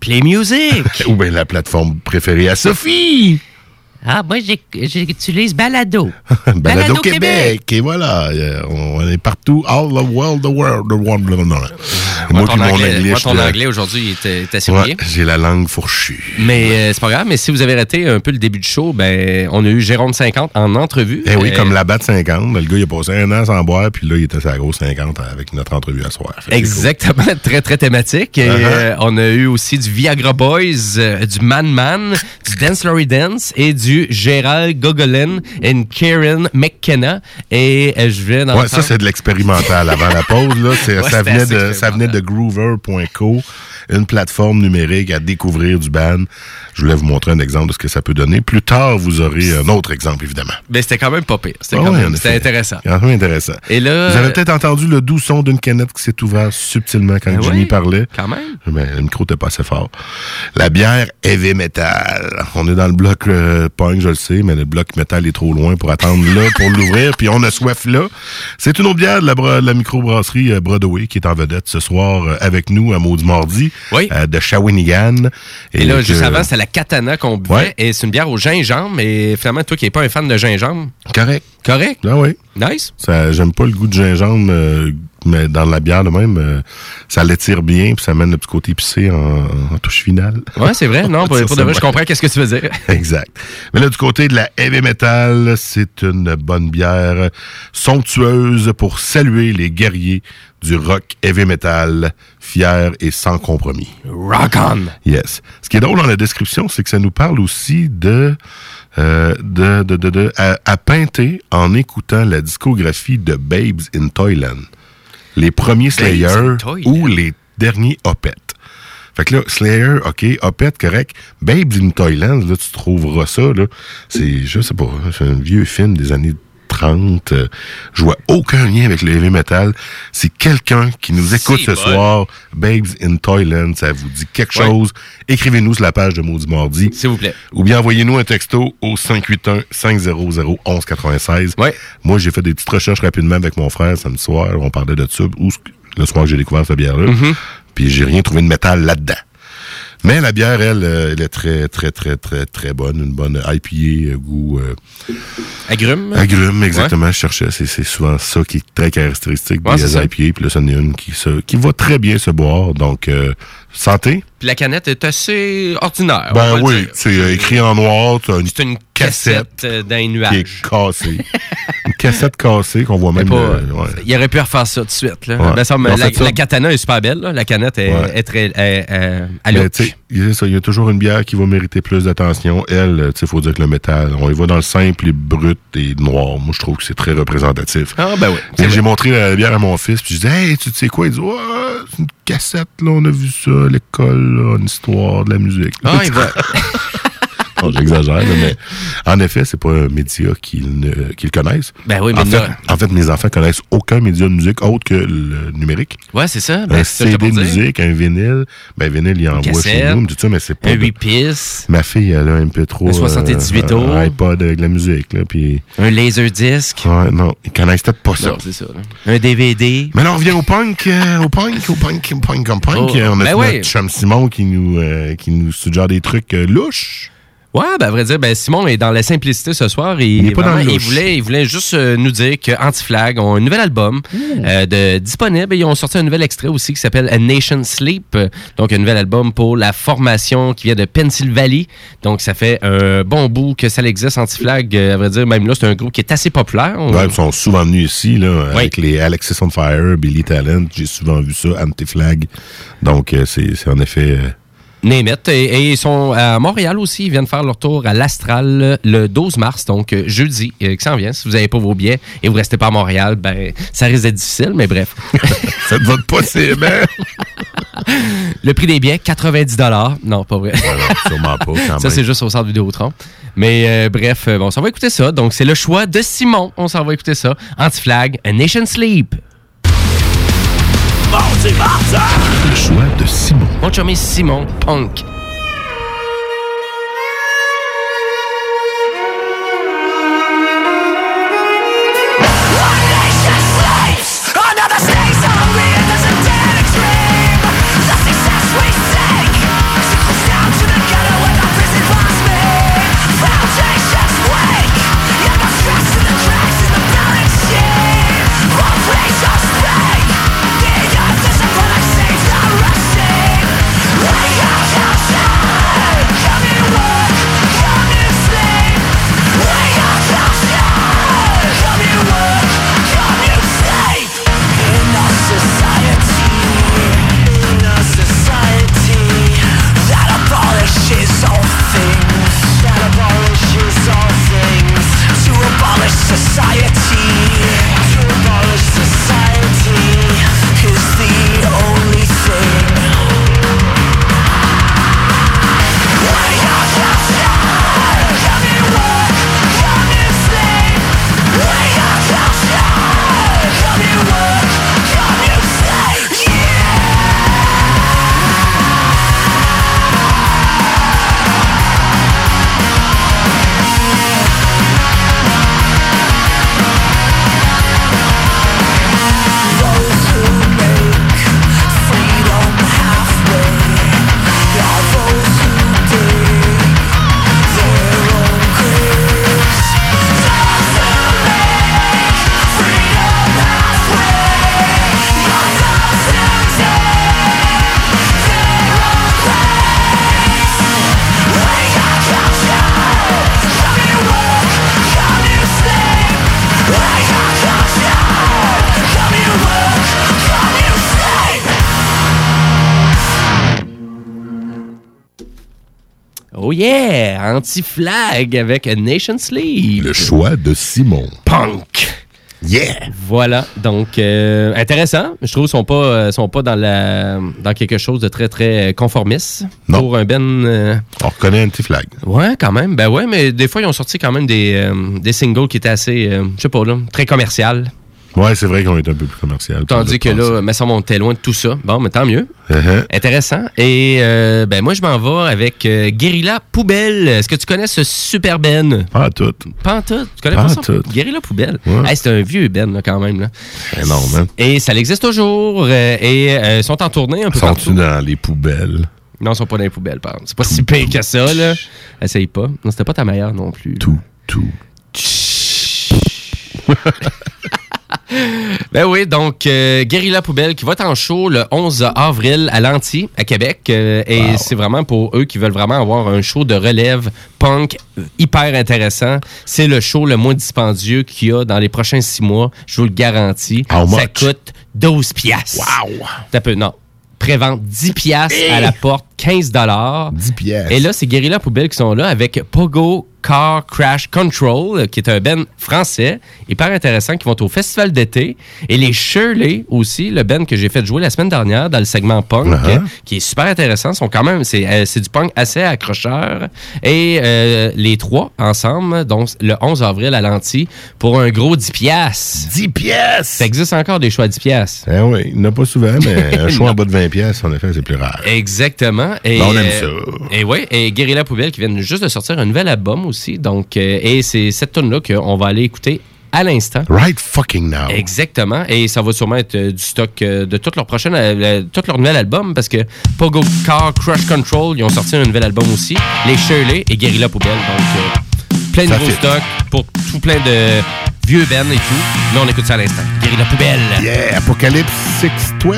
Play Music. ou bien la plateforme préférée à Sophie. Ah, moi, j'ai- j'utilise Balado. Balado Québec. Et voilà, euh, on est partout, all the world, the world, the world. the world. Moi, Moi, ton puis mon anglais, anglais, moi, je ton anglais aujourd'hui est, assez Ouais, bien. j'ai la langue fourchue. Mais euh, c'est pas grave, mais si vous avez raté un peu le début du show, ben on a eu Jérôme 50 en entrevue. Eh oui, Euh, comme la batte 50. Le gars, il a passé un an sans boire, puis là, il était la grosse 50 avec notre entrevue à soir. Exactement, très très thématique. Et, Uh-huh. euh, on a eu aussi du Viagra Boys, euh, du Man Man, du Dance Laurie Dance et du Gérald Gogolin et Karen McKenna. Et euh, je vais dans Ouais, ça, c'est de l'expérimental avant la pause. Là. Ouais, ça, venait de, ça venait de groover.co, une plateforme numérique à découvrir du ban. Je voulais vous montrer un exemple de ce que ça peut donner. Plus tard, vous aurez un autre exemple, évidemment. Mais c'était quand même pas pire. C'était Ah intéressant. Quand même intéressant. Et là, Vous avez peut-être entendu le doux son d'une canette qui s'est ouverte subtilement quand Ah Jimmy parlait. quand même. Mais le micro n'était pas assez fort. La bière heavy metal. On est dans le bloc euh, punk, je le sais, mais le bloc metal est trop loin pour attendre là, pour l'ouvrir, puis on a soif là. C'est une autre bière de la, de la microbrasserie euh, Broadway qui est en vedette ce soir euh, avec nous à Maudit Mardi euh, de Shawinigan. Et, là, que- juste avant, c'était la Katana qu'on buvait. Ouais. Et c'est une bière au gingembre. Et finalement, toi qui n'es pas un fan de gingembre. Correct. Correct? Ah oui. Nice. J'aime pas le goût de gingembre euh, mais dans la bière de même, euh, ça l'étire bien, puis ça amène le petit côté épicé en, en touche finale. Ouais, c'est vrai. Non, pour, Ça, pour ça de vrai, je comprends qu'est-ce que tu veux dire. Exact. Mais là, du côté de la heavy metal, c'est une bonne bière somptueuse pour saluer les guerriers du rock heavy metal, fiers et sans compromis. Rock on! Yes. Ce qui est drôle dans la description, c'est que ça nous parle aussi de euh, de, de, de, de- à, à peinter en écoutant la discographie de Babes in Toyland. Les premiers Slayer ou les derniers Opeth. Fait que là, Slayer, OK, Opeth, correct. Babes in Toyland, là, tu trouveras ça, là. C'est, je sais pas, c'est un vieux film des années 30. euh, je vois aucun lien avec le heavy metal. Si quelqu'un qui nous écoute ce C'est bon. soir, Babes in Toyland, ça vous dit quelque Ouais. chose, écrivez-nous sur la page de Maudit Mardi. S'il vous plaît. Ou bien envoyez-nous un texto au 581-500-1196. Moi, j'ai fait des petites recherches rapidement avec mon frère samedi soir. On parlait de ça. Où, le soir que j'ai découvert cette bière-là. Mm-hmm. Puis j'ai rien trouvé de métal là-dedans. Mais la bière, elle, euh, elle est très, très, très, très, très bonne. Une bonne IPA, euh, goût... euh, Agrumes? Agrumes, exactement. Je cherchais. C'est, souvent ça qui est très caractéristique Ouais, des. IPA. Puis là, ça en est une qui, se, qui va très bien se boire. Donc, euh, santé. Puis la canette est assez ordinaire. Ben oui, c'est euh, écrit en noir. C'est une, cassette euh, dans les qui est cassée. une cassette cassée qu'on voit même. pas- euh, ouais. Il aurait pu refaire ça tout de suite. Là. Ouais. Ben, ça, la, katana est super belle. là. La canette est, Ouais. est très est, à Mais sais, il y a il toujours une bière qui va mériter plus d'attention. Elle, tu sais, faut dire que le métal, on y va dans le simple et brut et noir. Moi, je trouve que c'est très représentatif. Ah, ben oui. J'ai montré la bière à mon fils, puis je disais, hey, tu sais quoi? Il dit, ouais, c'est une là, on a vu ça l'école, une histoire de la musique. Ah, il va. J'exagère, mais en effet, c'est pas un média qu'ils qu'ils connaissent. Ben oui, mais en, fait, là- en fait, mes enfants connaissent aucun média de musique autre que le numérique. Ouais, c'est ça. Ben, un que CD de musique, un vinyle. Ben, vinyle, il envoie chez nous, tout ça, mais c'est pas. Un de- 8 pistes. Ma fille, elle a un peu trop. Un 78 euh. Un iPod avec de la musique, là, puis. Un laserdisc. Ouais, non, ils connaissent peut-être pas ça. Non, ça. là. Un DVD. Mais là, on revient au punk, euh, au punk, au punk, au punk, au punk. Oh, on a ben notre chum Simon qui nous, euh, qui nous suggère des trucs euh, louches. Ouais, ben à vrai dire, ben Simon est dans la simplicité ce soir. Il est pas dans le il voulait, il voulait juste euh, nous dire que Anti-Flag ont un nouvel album euh, de, disponible. Et ils ont sorti un nouvel extrait aussi qui s'appelle A Nation Sleep. Donc, un nouvel album pour la formation qui vient de Pennsylvanie. Donc, ça fait un bon bout que ça existe, Anti-Flag. Euh, à vrai dire, même là, c'est un groupe qui est assez populaire. On- Ouais, ils sont souvent venus ici, là, avec les Alexis on Fire, Billy Talent. J'ai souvent vu ça, Anti-Flag. Donc, euh, c'est c'est en effet. It. Et, ils sont à Montréal aussi. Ils viennent faire leur tour à l'Astral le 12 mars, donc euh, jeudi, euh, qui s'en vient. Si vous n'avez pas vos billets et vous restez pas à Montréal, ben ça risque d'être difficile, mais bref. Faites votre possible, hein? Le prix des billets, 90 Non, pas vrai. sûrement pas, quand ça, c'est juste au centre Vidéotron. Mais euh, bref, bon, on s'en va écouter ça. Donc, c'est le choix de Simon. On s'en va écouter ça. Anti-Flag, A Nation Sleep. Le choix de Simon. Mon chummy Simon, punk. Oh yeah! Anti-flag avec Nation Sleep. Le choix de Simon. Punk. Yeah! Voilà, donc euh, intéressant. Je trouve qu'ils sont pas, euh, sont pas dans, la, dans quelque chose de très, très conformiste. Pour un Ben. euh, On reconnaît Anti-Flag. Ouais, quand même. Ben ouais, mais des fois, ils ont sorti quand même des, euh, des singles qui étaient assez, euh, je sais pas, là, très commercial. Ouais, c'est vrai qu'on est un peu plus commercial. Tandis que là, mais ça, on était loin de tout ça. Bon, mais tant mieux. Uh-huh. Intéressant. Et euh, ben moi, je m'en vais avec euh, Guerilla Poubelle. Est-ce que tu connais ce super Ben? Pas tout. Pas en tout. Tu connais Pas pas, en ça? tout. Guerilla Poubelle. Ouais. Hey, c'est un vieux Ben, là, quand même. Là. Énorme, hein? Et ça existe toujours. euh, et euh, ils sont en tournée un peu Sont-tu partout. dans les poubelles? Non, ils sont pas dans les poubelles, par. C'est pas si pire que ça, là. Essaye pas. Non, c'était pas ta meilleure non plus. Tout, tout. Ben oui, donc euh, Guerilla Poubelle qui va être en show le 11 avril à Lanty, à Québec. euh, et c'est vraiment pour eux qui veulent vraiment avoir un show de relève punk hyper intéressant. C'est le show le moins dispendieux qu'il y a dans les prochains six mois. Je vous le garantis. How Ça much? coûte 12 piastres. Wow! T'as peu, non. Prévente 10 piastres à la porte, 15 dollars. 10 piastres. Et là, c'est Guerilla Poubelle qui sont là avec Pogo Car Crash Control, qui est un band français, hyper intéressant, qui vont au festival d'été. Et les Shirley aussi, le band que j'ai fait jouer la semaine dernière dans le segment punk, Uh-huh. qui est super intéressant, sont quand même, c'est euh, c'est du punk assez accrocheur. Et euh, les trois ensemble, donc le 11 avril à Lanty, pour un gros 10 piastres. 10 piastres! Ça existe encore des choix à 10 piastres. Eh oui, il n'y en a pas souvent, mais un choix en bas de 20 piastres, en effet, c'est plus rare. Exactement. Et, Ben, on aime euh, Et ouais, et Guerilla Poubelle qui viennent juste de sortir un nouvel album aussi. Donc, euh, et c'est cette tune là qu'on va aller écouter à l'instant. Right fucking now. Exactement. Et ça va sûrement être euh, du stock euh, de tout leur prochain, euh, tout leur nouvel album parce que Pogo Car Crush Control, ils ont sorti un nouvel album aussi. Les Shirley et Guerilla Poubelle. Donc, plein de Ça nouveaux fit. stocks pour tout plein de vieux bands et tout. Là, on écoute ça à l'instant. Guerilla Poubelle. Yeah, Apocalypse 612.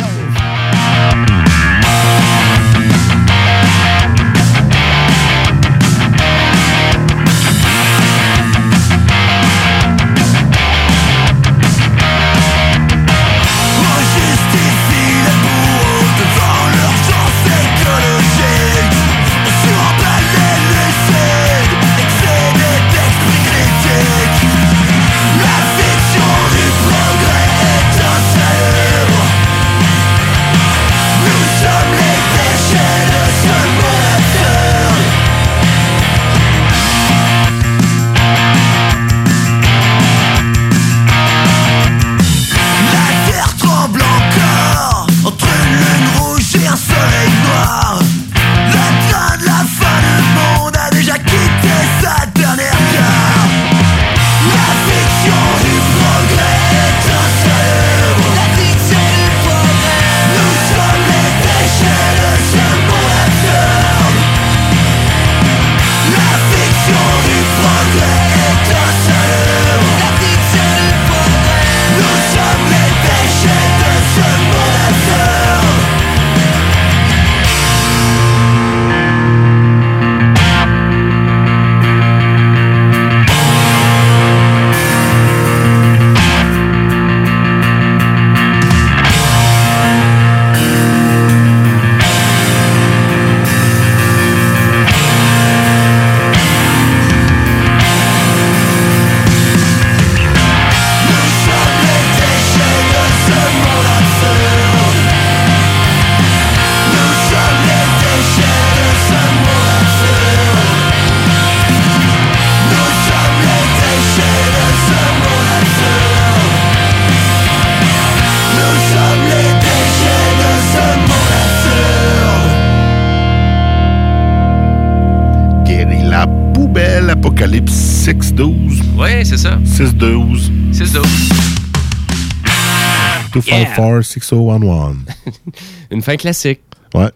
254 6011. Une fin classique. Ouais.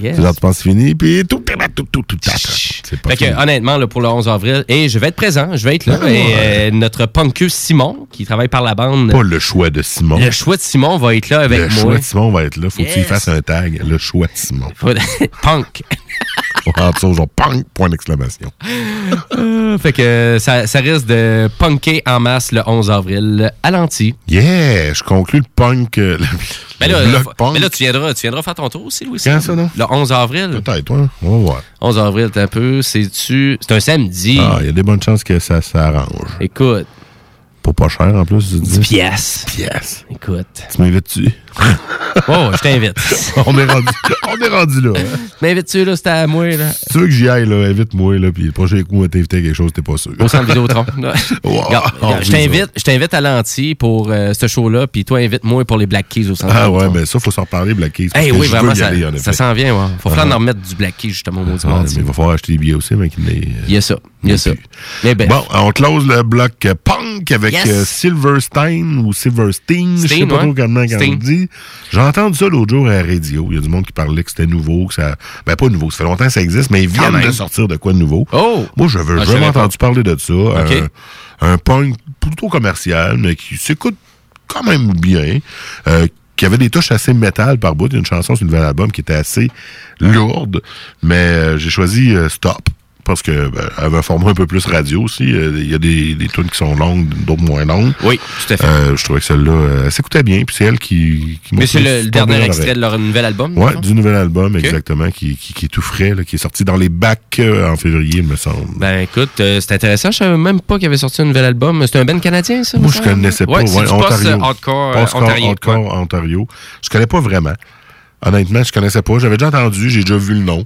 Yes. Là, tu penses c'est fini, puis tout, tout, tout, tout, tout, C'est pas Fait que, honnêtement, là, pour le 11 avril, et je vais être présent, je vais être là. Ah, et euh, notre punker Simon, qui travaille par la bande. Pas le choix de Simon. Le choix de Simon va être là avec le moi. choix de Simon va être là. Faut que tu y Yes. fasses un tag. Le choix de Simon. Punk. En dessous, genre punk, point d'exclamation. Euh, fait que ça, ça risque de punker en masse le 11 avril à l'anti. Yeah, je conclus le punk. euh, le, Mais le là, bloc fa- punk. mais là, tu viendras, tu viendras faire ton tour aussi, Louis. Quand ça, non? Le 11 avril. Peut-être, ouais. On va voir. 11 avril, t'es un peu. C'est-tu. C'est un samedi. Ah, il y a des bonnes chances que ça s'arrange. Écoute. Pour pas cher en plus, tu dis. 10 piastres. Écoute. Tu m'invites-tu? Oh, je t'invite. on, est rendu, on est rendu là. hein. M'invites-tu, là? C'était à moi, là. Si tu veux que j'y aille, là, invite-moi, là, puis le prochain coup, on va t'inviter à quelque chose, t'es pas sûr. Au centre Vidéotron. Wow. Regarde, je t'invite, je t'invite à l'anti pour euh, ce show-là, puis toi, invite-moi pour les Black Keys au centre Ah ouais, mais ça, faut s'en reparler, Black Keys. Eh que oui, vraiment, ça, aller, ça s'en vient. Ouais. Faut Ah. falloir en remettre du Black Keys, justement, au Ah, mardi. mais il va falloir acheter des billets aussi, mais qu'il l'ait. Il y a ça. Mais ben, Bon, on close le bloc euh, punk avec Yes. euh, Silverstein ou Silverstein, je sais pas trop comment on dit. J'ai entendu ça l'autre jour à la radio. Il y a du monde qui parlait que c'était nouveau, que ça. Ben pas nouveau, ça fait longtemps que ça existe, mais ils viennent de sortir de quoi de nouveau. Oh! Moi, j'avais Ah, je jamais savais pas. entendu parler de ça. Un, un punk plutôt commercial, mais qui s'écoute quand même bien. euh, qui avait des touches assez métal par bout. Il y a une chanson sur le nouvel album qui était assez lourde, mais j'ai choisi euh, Stop. Parce que ben, avait un format un peu plus radio aussi. Euh, Il y a des, des tunes qui sont longues, d'autres moins longues. Oui, tout à fait. Euh, je trouvais que celle-là, euh, elle s'écoutait bien. Puis c'est elle qui, qui m'a mais c'est le, dernier extrait de leur nouvel album. Ouais, non? du nouvel album, exactement, qui, qui, qui est tout frais, là, qui est sorti dans les bacs en février, il me semble. Ben écoute, c'est intéressant. Je savais même pas qu'il avait sorti un nouvel album. C'est un band canadien, ça? Moi, je semble? connaissais pas. Ouais, c'est ouais, du Ontario. ontarien. hardcore Ouais. Ontario. Je connais pas vraiment. Honnêtement, je connaissais pas. J'avais déjà entendu, j'ai déjà vu le nom.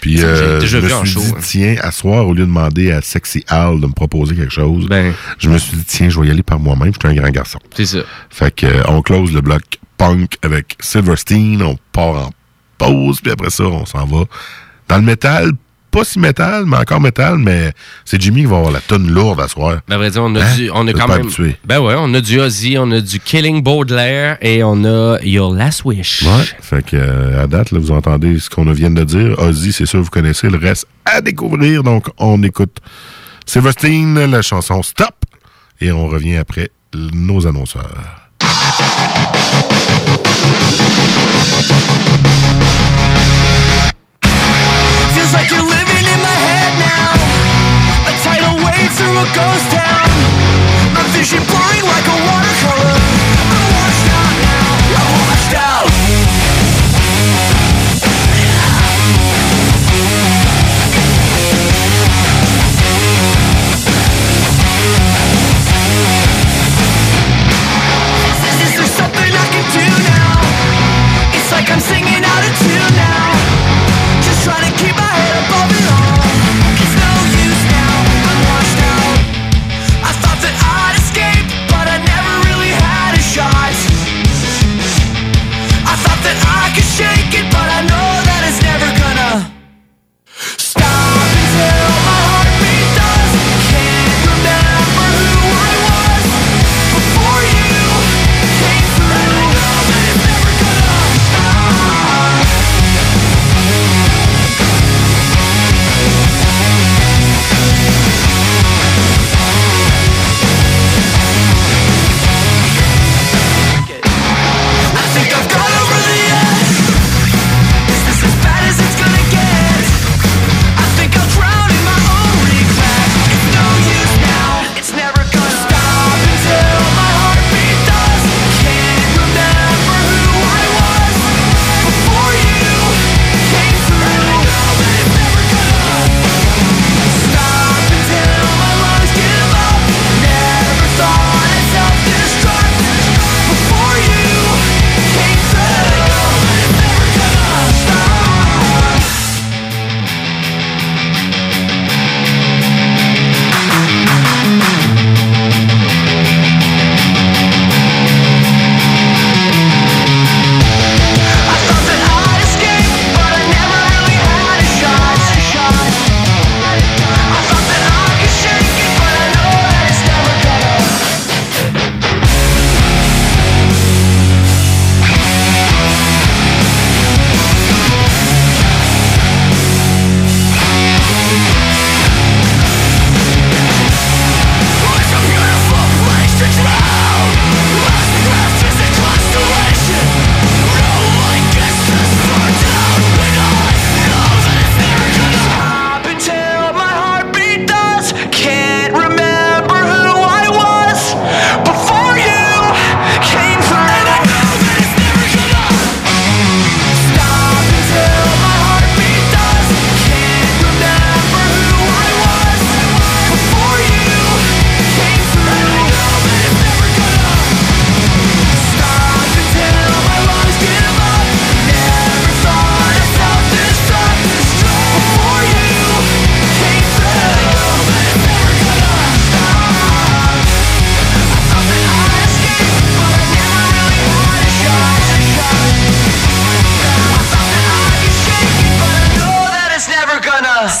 Puis euh, je me suis show, dit, hein. tiens, à soir, au lieu de demander à Sexy Al de me proposer quelque chose, Ben. je me suis dit, tiens, je vais y aller par moi-même. Je suis un grand garçon. C'est ça. Fait que euh, on close le bloc punk avec Silverstein, on part en pause, puis après ça, on s'en va dans le métal. Pas si métal, mais encore métal, mais c'est Jimmy qui va avoir la tonne lourde à soir. Ben, à vrai dire, on a, Hein? du, on a quand même. habitué. Ben ouais, on a du Ozzy, on a du Killing Baudelaire et on a Your Last Wish. Ouais. Fait que euh, à date, là, vous entendez ce qu'on vient de dire. Ozzy, c'est sûr, vous connaissez. Le reste à découvrir. Donc, on écoute Silverstein, la chanson Stop. Et on revient après nos annonceurs. Feels like you're a ghost town. My vision blurring like a watercolor. I'm washed out now. I'm washed out.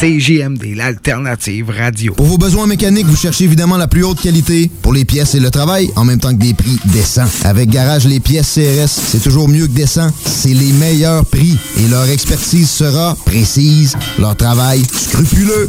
CJMD, l'alternative radio. Pour vos besoins mécaniques, vous cherchez évidemment la plus haute qualité pour les pièces et le travail, en même temps que des prix décents. Avec Garage Les Pièces CRS, c'est toujours mieux que décent. C'est les meilleurs prix et leur expertise sera précise, leur travail scrupuleux.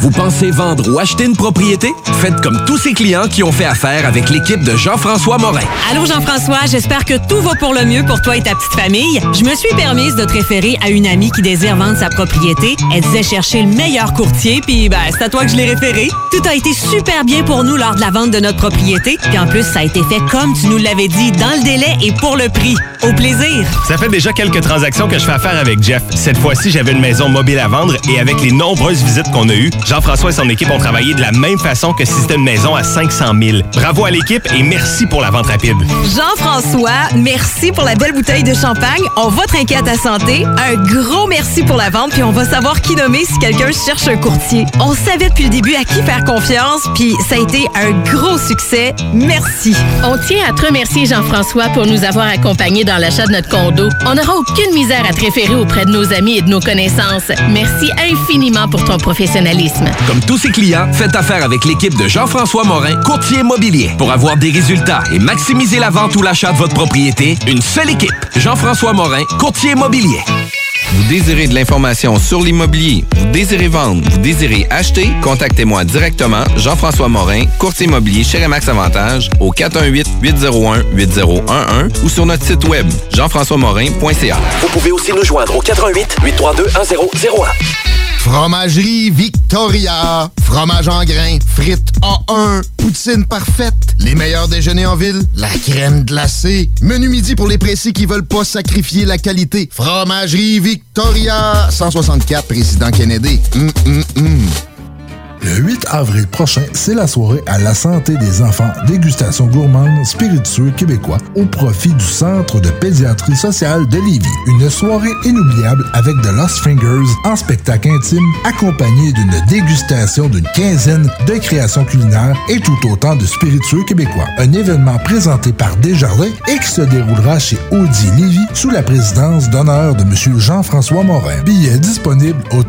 681 4476. Vous pensez vendre ou acheter une propriété? Faites comme tous ces clients qui ont fait affaire avec l'équipe de Jean-François Morin. Allô Jean-François, j'espère que tout va pour le mieux pour toi et ta petite famille. Je me suis permise de te référer à une amie qui désire vendre sa propriété. Elle disait chercher le meilleur courtier, puis ben, c'est à toi que je l'ai référé. Tout a été super bien pour nous lors de la vente de notre propriété, puis en plus, ça a été fait comme tu nous l'avais dit, dans le délai et pour le prix. Au plaisir! Ça fait déjà quelques transactions que je fais affaire avec Jeff. Cette fois-ci, j'avais une maison mobile à vendre et avec les nombreuses visites qu'on a eues, Jean-François et son équipe ont travaillé de la même façon que si c'était une maison à 500 000. Bravo à l'équipe et merci pour la vente rapide. Jean-François, merci pour la belle bouteille de champagne. On va trinquer à ta santé. Un gros merci pour la vente, puis on va savoir qui nommer si quelqu'un cherche un courtier. On savait depuis le début à qui faire confiance, puis ça a été un gros succès. Merci. On tient à te remercier, Jean-François, pour nous avoir accompagnés dans l'achat de notre condo. On n'aura aucune misère à te référer auprès de nos amis et de nos connaissances. Merci infiniment pour ton professionnalisme. Comme tous ses clients, faites affaire avec l'équipe de Jean-François Morin, courtier immobilier. Pour avoir des résultats et maximiser la vente ou l'achat de votre propriété, une seule équipe. Jean-François Morin, courtier immobilier. Vous désirez de l'information sur l'immobilier, vous désirez vendre, vous désirez acheter, contactez-moi directement, Jean-François Morin, courtier immobilier chez Remax Avantage, au 418-801-8011 ou sur notre site web, jean-françois-morin.ca. Vous pouvez aussi nous joindre au 88 832 1001. Fromagerie Victoria. Fromage en grains. Frites A1. Poutine parfaite. Les meilleurs déjeuners en ville. La crème glacée. Menu midi pour les pressés qui veulent pas sacrifier la qualité. Fromagerie Victoria. 164 Président Kennedy. Hum, hum, hum. Le 8 avril prochain, c'est la soirée à la santé des enfants, dégustation gourmande, spiritueux québécois au profit du Centre de pédiatrie sociale de Lévis. Une soirée inoubliable avec The Lost Fingers en spectacle intime, accompagné d'une dégustation d'une quinzaine de créations culinaires et tout autant de spiritueux québécois. Un événement présenté par Desjardins et qui se déroulera chez Audi Lévis sous la présidence d'honneur de M. Jean-François Morin. Billets disponibles au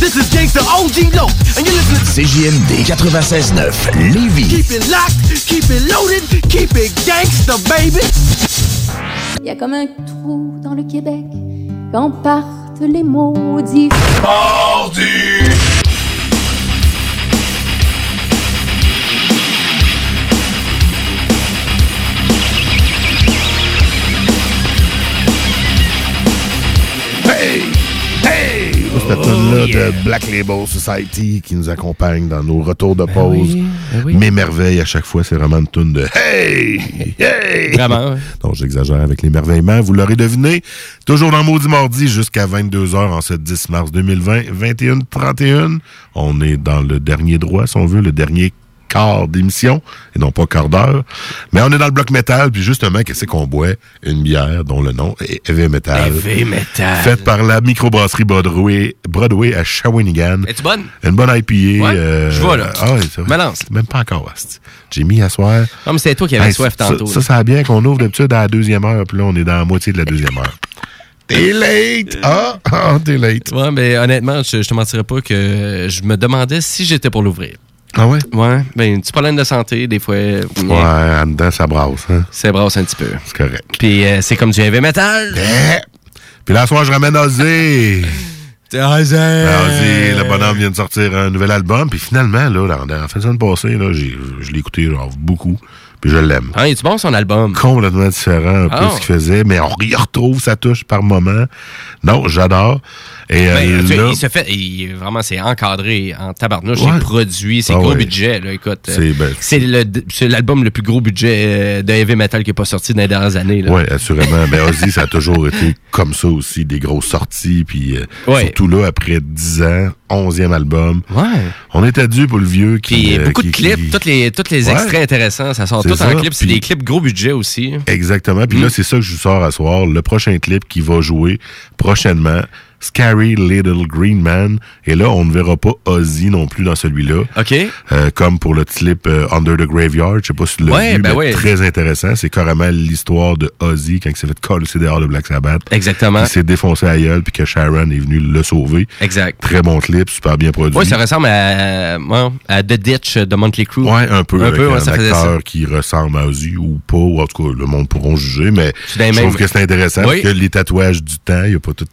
This is Gangsta OG Low, and you're listening to CJMD 96.9 Lévis. Keep it locked, keep it loaded, keep it gangsta, baby. Il y a comme un trou dans le Québec quand partent les maudits. Hey! Cette tune-là de Black Label Society qui nous accompagne dans nos retours de pause. M'émerveille à chaque fois. C'est vraiment une tune de Hey! Hey! Vraiment, ouais. Donc, j'exagère avec l'émerveillement. Vous l'aurez deviné. Toujours dans Maudit Mardi jusqu'à 22h en ce 10 mars 2020. 21-31. On est dans le dernier droit, si on veut, le dernier quart d'émission, et non pas quart d'heure. Mais on est dans le bloc métal, puis justement, qu'est-ce qu'on boit? Une bière dont le nom est Heavy Metal. Heavy Metal. Faite par la microbrasserie Broadway, Broadway à Shawinigan. Es-tu bonne? Une bonne IPA. Ouais, euh, je vois, là. Ah. Balance. Même pas encore. J'ai mis à soir. Non, mais c'est toi qui avais Hey, soif ça- tantôt. Ça, là. ça, a bien qu'on ouvre d'habitude à la deuxième heure, puis là, on est dans la moitié de la deuxième heure. T'es late! Ah, ah, t'es late. Ouais, mais honnêtement, je, je te mentirais pas que je me demandais si j'étais pour l'ouvrir. Ah ouais? Ouais, ben, un petit problème de santé, des fois. Ouais, en dedans, ça brasse. Hein? Ça brasse un petit peu. C'est correct. Puis euh, c'est comme du heavy metal. Puis là, soir, je ramène Ozzy. Ozzy! Ben, Ozzy, le bonhomme vient de sortir un nouvel album. Puis finalement, là, en fin de semaine passée, là, j'ai- je l'ai écouté genre, beaucoup. Puis je l'aime. Ah, est-tu bon son album? Complètement différent un peu Ah. ce qu'il faisait, mais on y retrouve sa touche par moment. Non, j'adore. Et euh, Ben, tu sais, là, il se fait, il- vraiment, c'est encadré en tabarnouche, Ouais. c'est produit, c'est Ah gros ouais. budget, là, écoute. euh, C'est- ben, c'est le- c'est l'album le plus gros budget euh, de heavy metal qui est pas sorti dans les dernières années. Oui, assurément. Mais Ozzy, ça a toujours été comme ça aussi, des grosses sorties. Puis euh, Ouais. surtout là, après 10 ans, 11e album. Ouais. On était dû pour le vieux qui. Puis euh, beaucoup qui- de clips, qui- tous les, tous les extraits intéressants, ça sort C'est tout ça, en clip. C'est des clips gros budget aussi. Exactement. Puis Mm. là, c'est ça que je vous sors à soir. Le prochain clip qui va jouer prochainement, Scary Little Green Man. Et là, on ne verra pas Ozzy non plus dans celui-là. OK. Euh, comme pour le clip euh, Under the Graveyard. Je sais pas si tu l'as Ouais, vu, ben mais ouais. très intéressant. C'est carrément l'histoire de Ozzy quand il s'est fait coller dehors de Black Sabbath. Exactement. Il s'est défoncé à gueule puis que Sharon est venu le sauver. Exact. Très bon clip, super bien produit. Oui, ça ressemble à, à The Ditch de Motley Crue. Ouais, un peu. Un avec peu, ouais, un ça acteur qui ressemble à Ozzy ou pas, ou en tout cas, le monde pourront juger, mais je trouve que c'est intéressant Oui. parce que les tatouages du temps, il n'y a pas tout.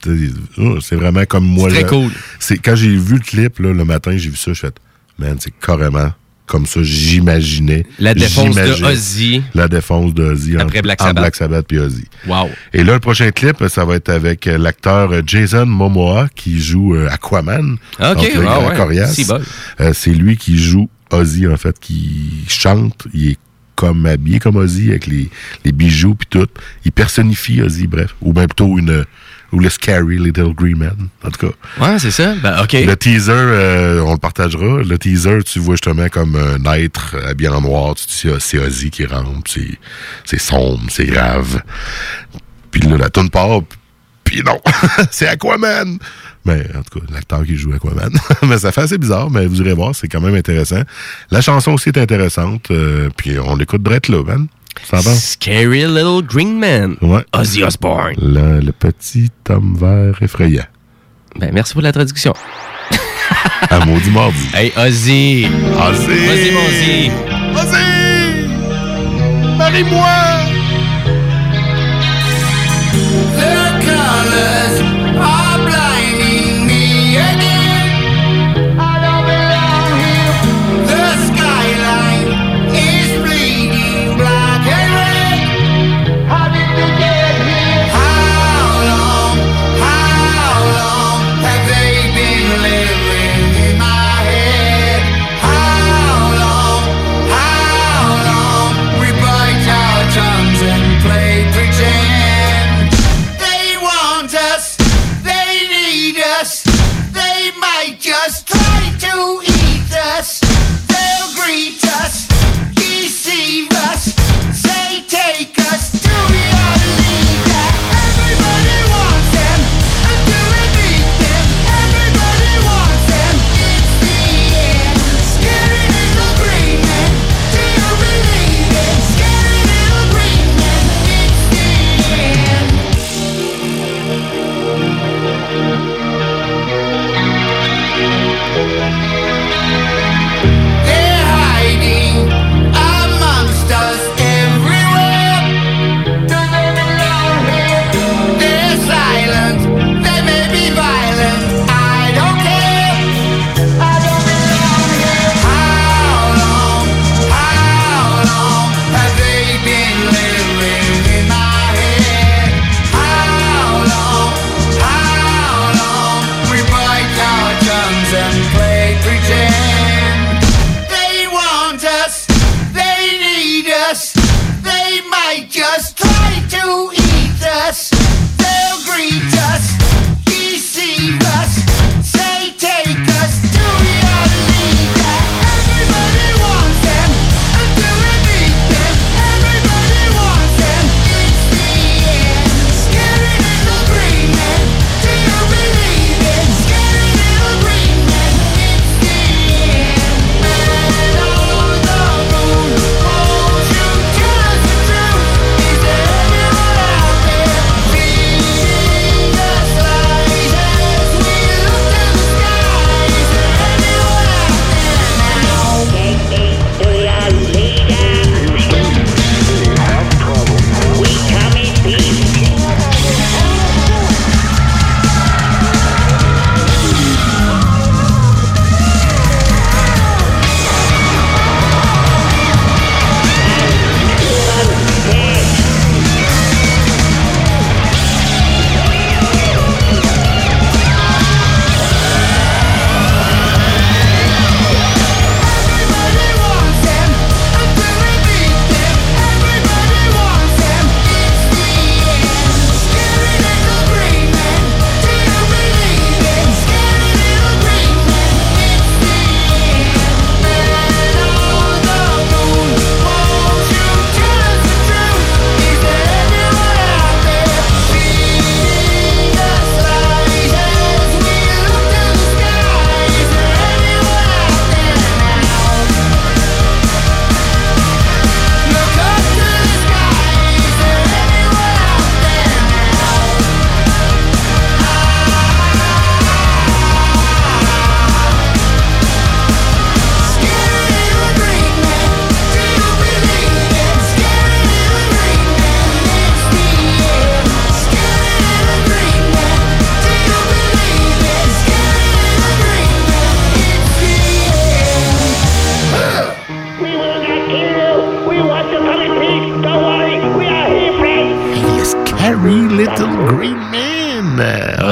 C'est vraiment comme moi. C'est très cool. C'est Quand j'ai vu le clip là, le matin, j'ai vu ça, je fais, man, c'est carrément comme ça, j'imaginais. La défonce de Ozzy. La défonce de Ozzy Après entre- Black Sabbath. Black Sabbath puis Ozzy. Wow. Et là, le prochain clip, ça va être avec euh, l'acteur euh, Jason Momoa qui joue euh, Aquaman. Ok, ah ouais, coriace. c'est bon. Euh, lui qui joue Ozzy, en fait, qui chante. Il est comme habillé comme Ozzy, avec les, les bijoux puis tout. Il personnifie Ozzy, bref. Ou même plutôt une... Ou le Scary Little Green Man, en tout cas. Ouais, c'est ça. Ben, OK. Le teaser, euh, on le partagera. Le teaser, tu vois justement comme un être habillé en noir. Tu dis, ah, c'est Ozzy qui rentre. C'est, sombre, c'est grave. Puis là, la tourne part. Puis non, c'est Aquaman. Mais en tout cas, l'acteur qui joue Aquaman. mais ça fait assez bizarre, mais vous irez voir, c'est quand même intéressant. La chanson aussi est intéressante. euh, puis on l'écoute drette là, man. Ça va? Scary Little Green Man. Ouais. Ozzy Osbourne. Le, le petit homme vert effrayant. Ben, merci pour la traduction. À maudit mardi. Hey, Ozzy. Ozzy. Mon Ozzy. Ozzy! Marie-moi!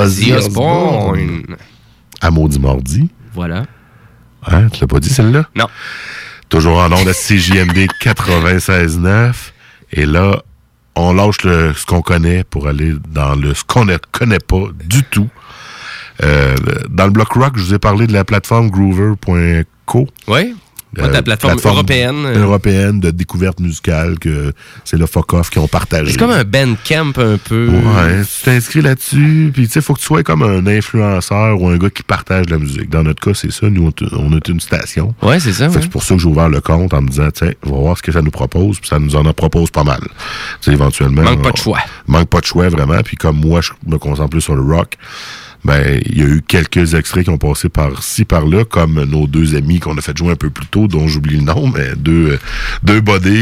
Ozzy Osbourne. À maudit mardi. Voilà. Hein, tu l'as pas dit celle-là? Non. Toujours en nom de CJMD 96.9. Et là, on lâche le, ce qu'on connaît pour aller dans le ce qu'on ne connaît pas du tout. Euh, dans le bloc rock, je vous ai parlé de la plateforme groover.co. Oui. Ouais, ta plateforme européenne. euh. européenne de découverte musicale que c'est le fuck off qui ont partagé. C'est comme un bandcamp un peu. Ouais, tu t'inscris là-dessus, puis tu sais, faut que tu sois comme un influenceur ou un gars qui partage de la musique. Dans notre cas, c'est ça. Nous, on est une station. Ouais, c'est ça. Ouais. C'est pour ça que j'ai ouvert le compte en me disant, tiens, on va voir ce que ça nous propose, puis ça nous en propose pas mal. Tu sais, éventuellement. Manque pas de choix. Manque pas de choix, vraiment. Puis comme moi, je me concentre plus sur le rock, ben, il y a eu quelques extraits qui ont passé par-ci, par-là, comme nos deux amis qu'on a fait jouer un peu plus tôt, dont j'oublie le nom, mais deux, deux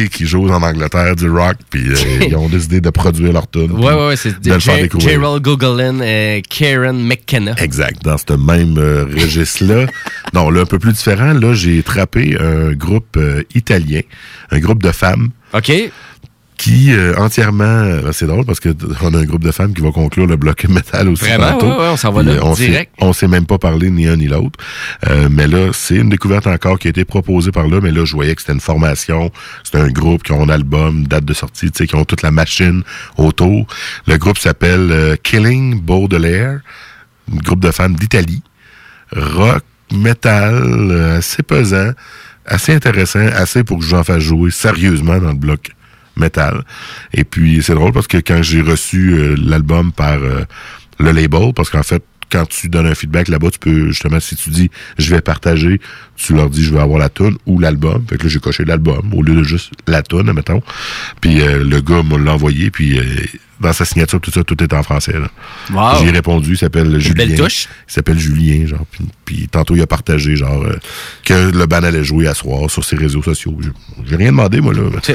qui jouent en Angleterre du rock, puis euh, ils ont décidé de produire leur tune. Ouais, ouais, ouais, c'est. Gerald Gogolin et Karen McKenna. Exact, dans ce même euh, registre-là. non, là, un peu plus différent, là, j'ai trappé un groupe euh, italien, un groupe de femmes. OK. Qui euh, entièrement, euh, c'est drôle parce que on a un groupe de femmes qui va conclure le bloc métal aussi. Vraiment? tantôt. Ouais, ouais, on s'en va là, on direct. On s'est même pas parlé ni un ni l'autre. Euh, mais là, c'est une découverte encore qui a été proposée par là, mais là, je voyais que c'était une formation, c'était un groupe qui ont un album, date de sortie, tu sais, qui ont toute la machine autour. Le groupe s'appelle euh, Killing Baudelaire, un groupe de femmes d'Italie. Rock, metal, euh, assez pesant, assez intéressant, assez pour que j'en fasse jouer sérieusement dans le bloc metal. Et puis, c'est drôle parce que quand j'ai reçu euh, l'album par euh, le label, parce qu'en fait, quand tu donnes un feedback là-bas, tu peux justement, si tu dis je vais partager, tu leur dis je vais avoir la tune ou l'album. Fait que là, j'ai coché l'album au lieu de juste la tune, mettons. Puis euh, le gars m'a l'a envoyé, puis euh, dans sa signature, tout ça, tout est en français. Wow. J'ai répondu, il s'appelle Julien. belle touche. Il s'appelle Julien, genre. Puis, puis tantôt, il a partagé, genre, euh, que le band allait jouer à soir sur ses réseaux sociaux. J'ai- rien demandé, moi, là.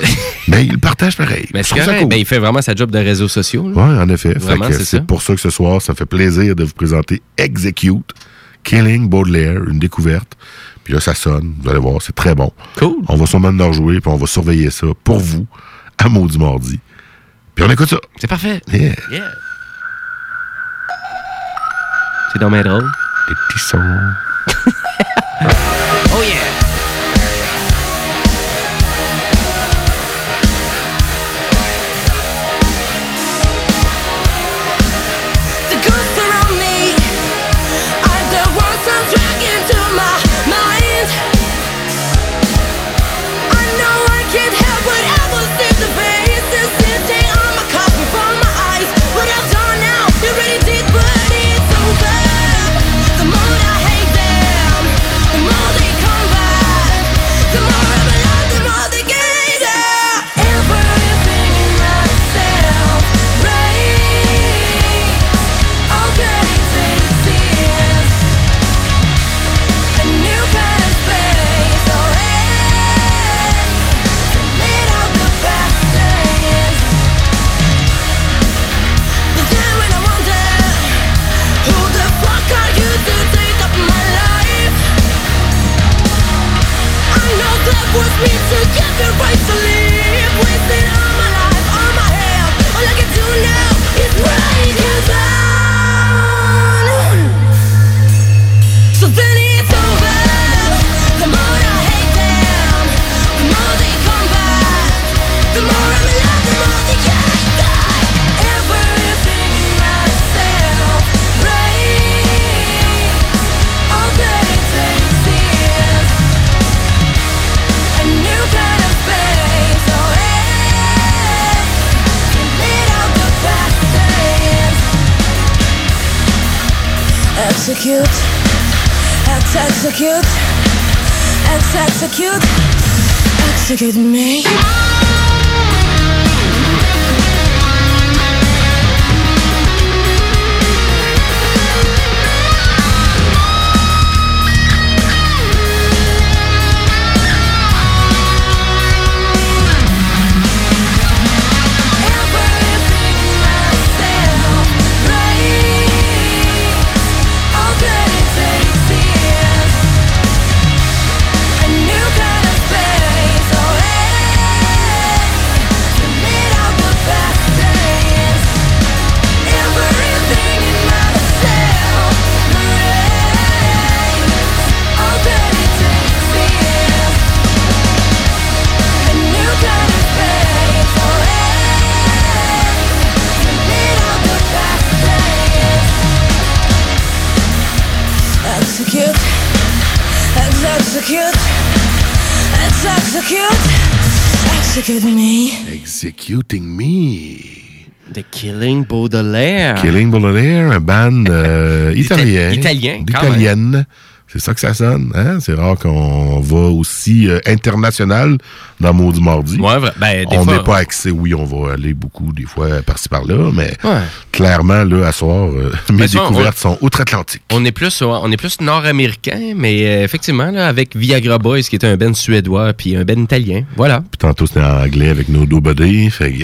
Mais il partage pareil. Mais cool. Ben, il fait vraiment sa job de réseaux sociaux. Oui, en effet. C'est pour ça que ce soir, ça fait plaisir de vous présenter Execute, Killing Baudelaire, une découverte. Puis là, ça sonne. Vous allez voir, c'est très bon. Cool. On va sûrement en rejouer, puis on va surveiller ça pour vous à Maudit Mardi. Puis on écoute ça. C'est parfait. Yeah. Yeah. C'est dans mes drôle. Des petits sons. Oh yeah! Execute, execute, execute me. Executing Me. The Killing Baudelaire. Killing Baudelaire, un band euh, italien. italien. C'est ça que ça sonne. Hein? C'est rare qu'on va aussi euh, international dans Maudit Mardi. Ouais. Ben, des on n'est pas axé. Oui, on va aller beaucoup, des fois, par-ci par-là, mais Ouais. clairement, là, à soir, euh, mes Ben, on- découvertes sont outre-Atlantique. On est plus, on est plus nord-américain, mais euh, effectivement, là, avec Viagra Boys, qui est un ben suédois, puis un ben italien. Voilà. Puis tantôt, c'était en anglais avec nos dos buddies. Fait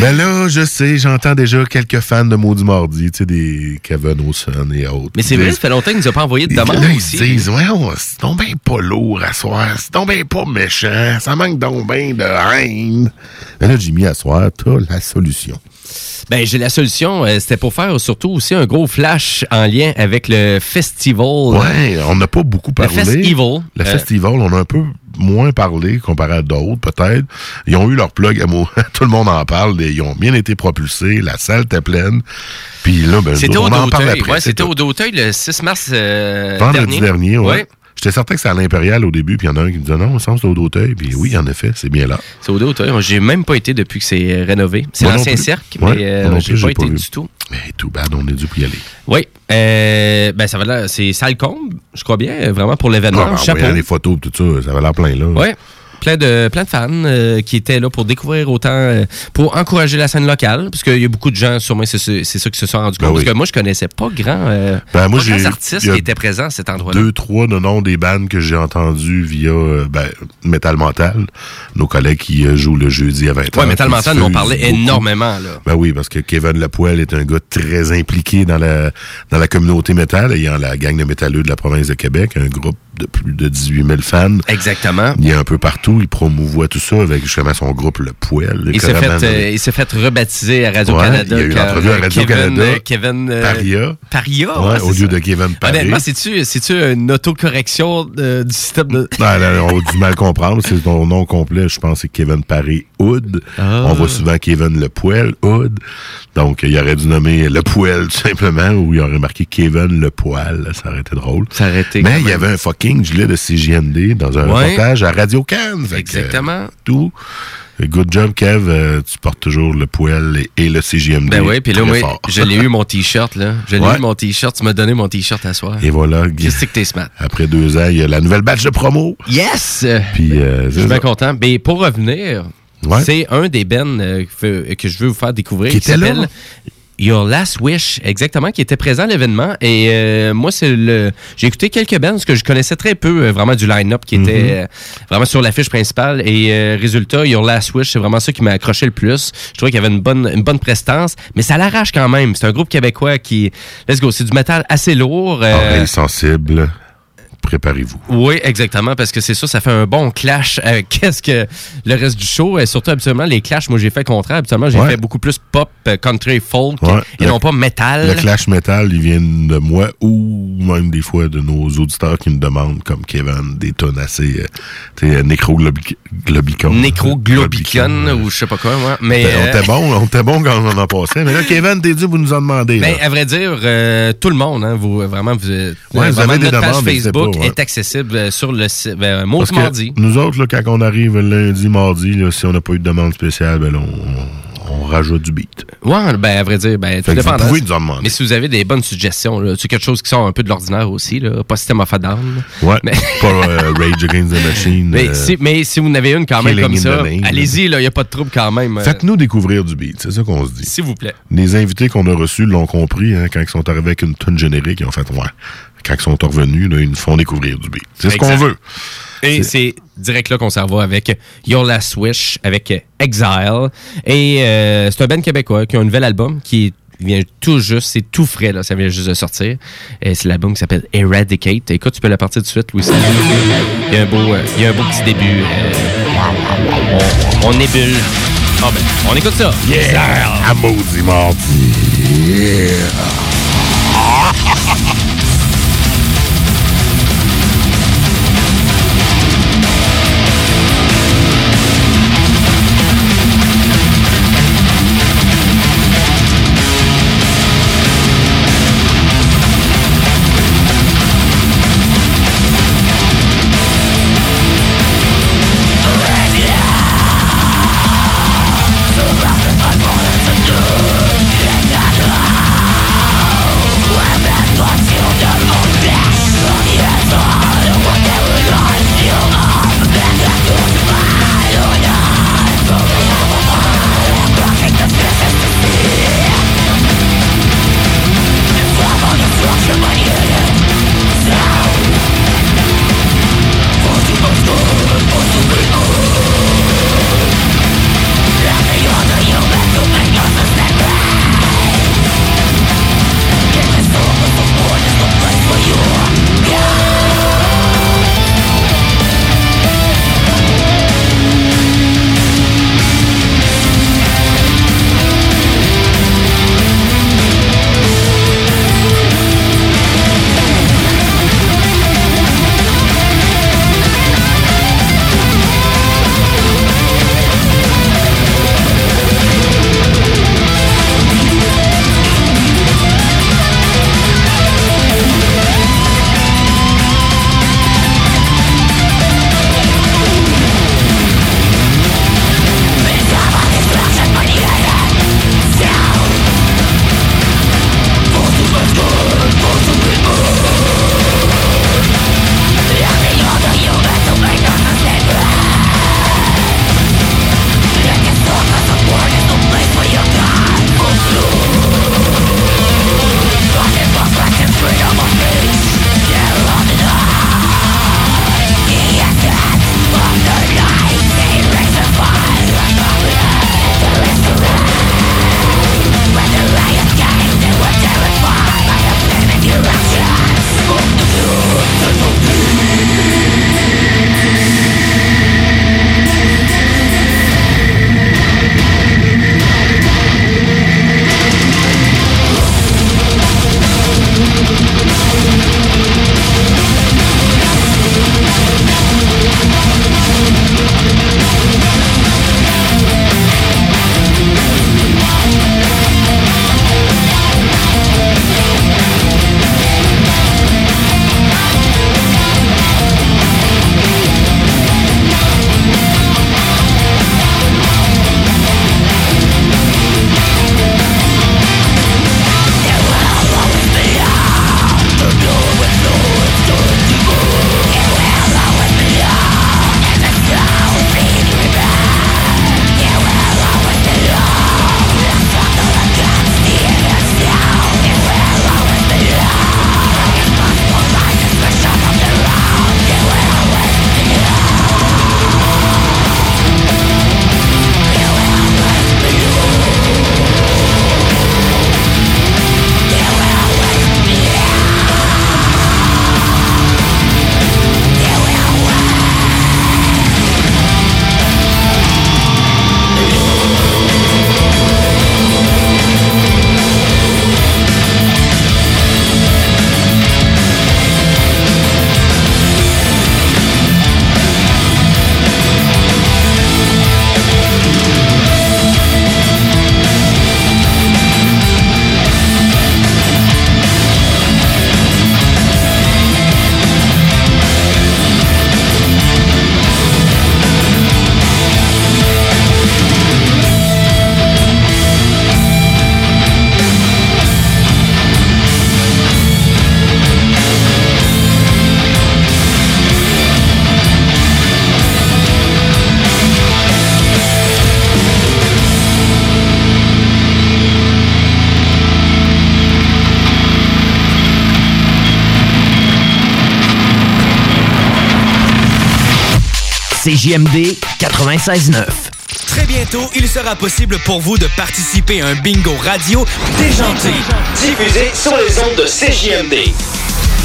Mais là, je sais, j'entends déjà quelques fans de Maudit Mardi, tu sais, des Kevin et autres. Mais c'est vrai, ça fait longtemps nous ont pas envoyé de demande là, ils aussi. disent, ouais, c'est donc bien pas lourd à soir, c'est donc bien pas méchant, ça manque donc bien de haine. Mais là, Jimmy, à soir, t'as la solution. Ben, j'ai la solution. euh, C'était pour faire surtout aussi un gros flash en lien avec le festival. Ouais, on n'a pas beaucoup Le parlé. festival. Le Euh, festival, on a un peu moins parlé comparé à d'autres, peut-être. Ils ont eu leur plug à Tout le monde en parle. Ils ont bien été propulsés. La salle était pleine. Puis là, ben, au on en parle après. Ouais, c'était au Dauteuil le 6 mars euh, Vendredi dernier, ouais. Ouais. J'étais certain que c'était à l'Impérial au début, puis il y en a un qui me disait non, que c'est au Dauteuil. Puis oui, en effet, c'est bien là. C'est au Dauteuil. J'ai même pas été depuis que c'est euh, rénové. C'est l'ancien cercle, Ouais, mais euh, j'ai pas été vu. du tout. Mais tout bad, on est dû pour y aller. Oui. Euh, ben, ça va l'air. C'est Salcombe, je crois bien, vraiment pour l'événement. Ah, ben, en Chapeau. les photos, tout ça, ça avait l'air plein là. Ouais. Plein de, plein de fans euh, qui étaient là pour découvrir autant, euh, pour encourager la scène locale, parce qu'il y a beaucoup de gens, sûrement, c'est c'est ça qui se sont rendus Ben compte. oui. Parce que moi, je connaissais pas grand, euh, Ben, moi, pas grands artistes qui étaient présents à cet endroit-là. Deux, trois de noms des bandes que j'ai entendus via ben, Metal Mental, nos collègues qui jouent le jeudi à 20h. Ouais, Metal Mental, nous parlait énormément, là. Ben oui, parce que Kevin Lepoel est un gars très impliqué dans la, dans la communauté métal, ayant la gang de métalleux de la province de Québec, un groupe de plus de 18 000 fans. Exactement. Il est un peu partout, il promouvoit tout ça avec justement son groupe Le Poel. Il s'est fait, euh, il s'est fait rebaptiser à Radio-Canada. Ouais, il y a eu une entrevue à euh, Radio-Canada. Kevin, euh, Kevin euh, Paria. Paria, Ouais, ouais, au lieu ça. de Kevin Paris. Honnêtement, c'est-tu, c'est-tu une autocorrection euh, du système de. Non, non, on a du mal comprendre. C'est ton nom complet. Je pense que c'est Kevin Paré Hood. Ah. On voit souvent Kevin Le Poel Hood. Donc, il aurait dû nommer Le Poel tout simplement ou il aurait marqué Kevin Le Poil. Ça aurait été drôle. Ça aurait été Mais il y avait un fucking gilet de CJMD dans un reportage à Radio Cannes. Fait que, Exactement. euh, tout. Good job, Kev. Euh, tu portes toujours le poil et, et le CJMD. Ben oui, puis là, fort. je l'ai eu mon t-shirt, là. Je l'ai Ouais. eu mon t-shirt. Tu m'as donné mon t-shirt à soir. Et voilà. Qu'est-ce que t'es smart? Après deux ans, il y a la nouvelle batch de promo. Yes! Puis, euh, Je suis bien content. Mais pour revenir, Ouais. c'est un des euh, que, que je veux vous faire découvrir. Qui s'appelle Your Last Wish, exactement, qui était présent à l'événement. Et euh, moi, c'est le. J'ai écouté quelques bands que je connaissais très peu euh, vraiment du line-up qui était Mhm. euh, vraiment sur l'affiche principale. Et résultat, Your Last Wish, c'est vraiment ça qui m'a accroché le plus. Je trouvais qu'il y avait une bonne, une bonne prestance, mais ça l'arrache quand même. C'est un groupe québécois qui. Let's go, c'est du métal assez lourd. Oreilles sensibles. Préparez-vous. oui, exactement, parce que c'est ça, ça fait un bon clash avec qu'est-ce que le reste du show? Et surtout, habituellement, les clashs, moi, j'ai fait contraire. Habituellement, j'ai Ouais. fait beaucoup plus pop, euh, country, folk, Ouais. et Le- non pas metal. Le clash metal, il vient de moi ou même des fois de nos auditeurs qui nous demandent, comme Kevin, des tonnes assez euh, tu sais, nécro-globicon. Nécro-globicon, ou je sais pas quoi, moi. Mais, Ben, on euh, était bon, on était bon quand on en passait. Mais là, Kevin, t'es dit, vous nous en demandez. Ben, à vrai dire, euh, tout le monde, hein, vous, vraiment, vous, Ouais, vous avez des demandes, Facebook ouais. est accessible euh, sur le site, ben, Mot Parce que mardi. nous autres, là, quand on arrive lundi, mardi, là, si on n'a pas eu de demande spéciale, ben là, on, on rajoute du beat. Ouais, ben, à vrai dire, ben, tout dépend. vous pouvez nous en demander. Mais si vous avez des bonnes suggestions, là, c'est quelque chose qui sort un peu de l'ordinaire aussi, là, pas System of a Down. Ouais, Mais- pas euh, Rage Against the Machine. Mais, euh, si, mais si vous en avez une quand même comme ça, allez-y, il n'y a pas de trouble quand même. Faites-nous découvrir du beat, c'est ça qu'on se dit. S'il vous plaît. Les invités qu'on a reçus l'ont compris hein, quand ils sont arrivés avec une tonne générique. Ils ont fait, ouais. Quand ils sont revenus, là, ils nous font découvrir du beat. C'est ce qu'on veut. Et c'est direct là qu'on s'en va avec Your Last Wish, avec Exile. Et euh, c'est un band québécois qui a un nouvel album qui vient tout juste, c'est tout frais, là, ça vient juste de sortir. Et c'est l'album qui s'appelle Eradicate. Écoute, tu peux la partir tout de suite, Louis. Il y a un beau, euh, il y a un beau petit début. euh, on, on ébule. Ah ben, on écoute ça. Yeah! À maudit mardi. Yeah! CJMD 96.9. Très bientôt, il sera possible pour vous de participer à un bingo radio déjanté, diffusé sur les ondes de CJMD.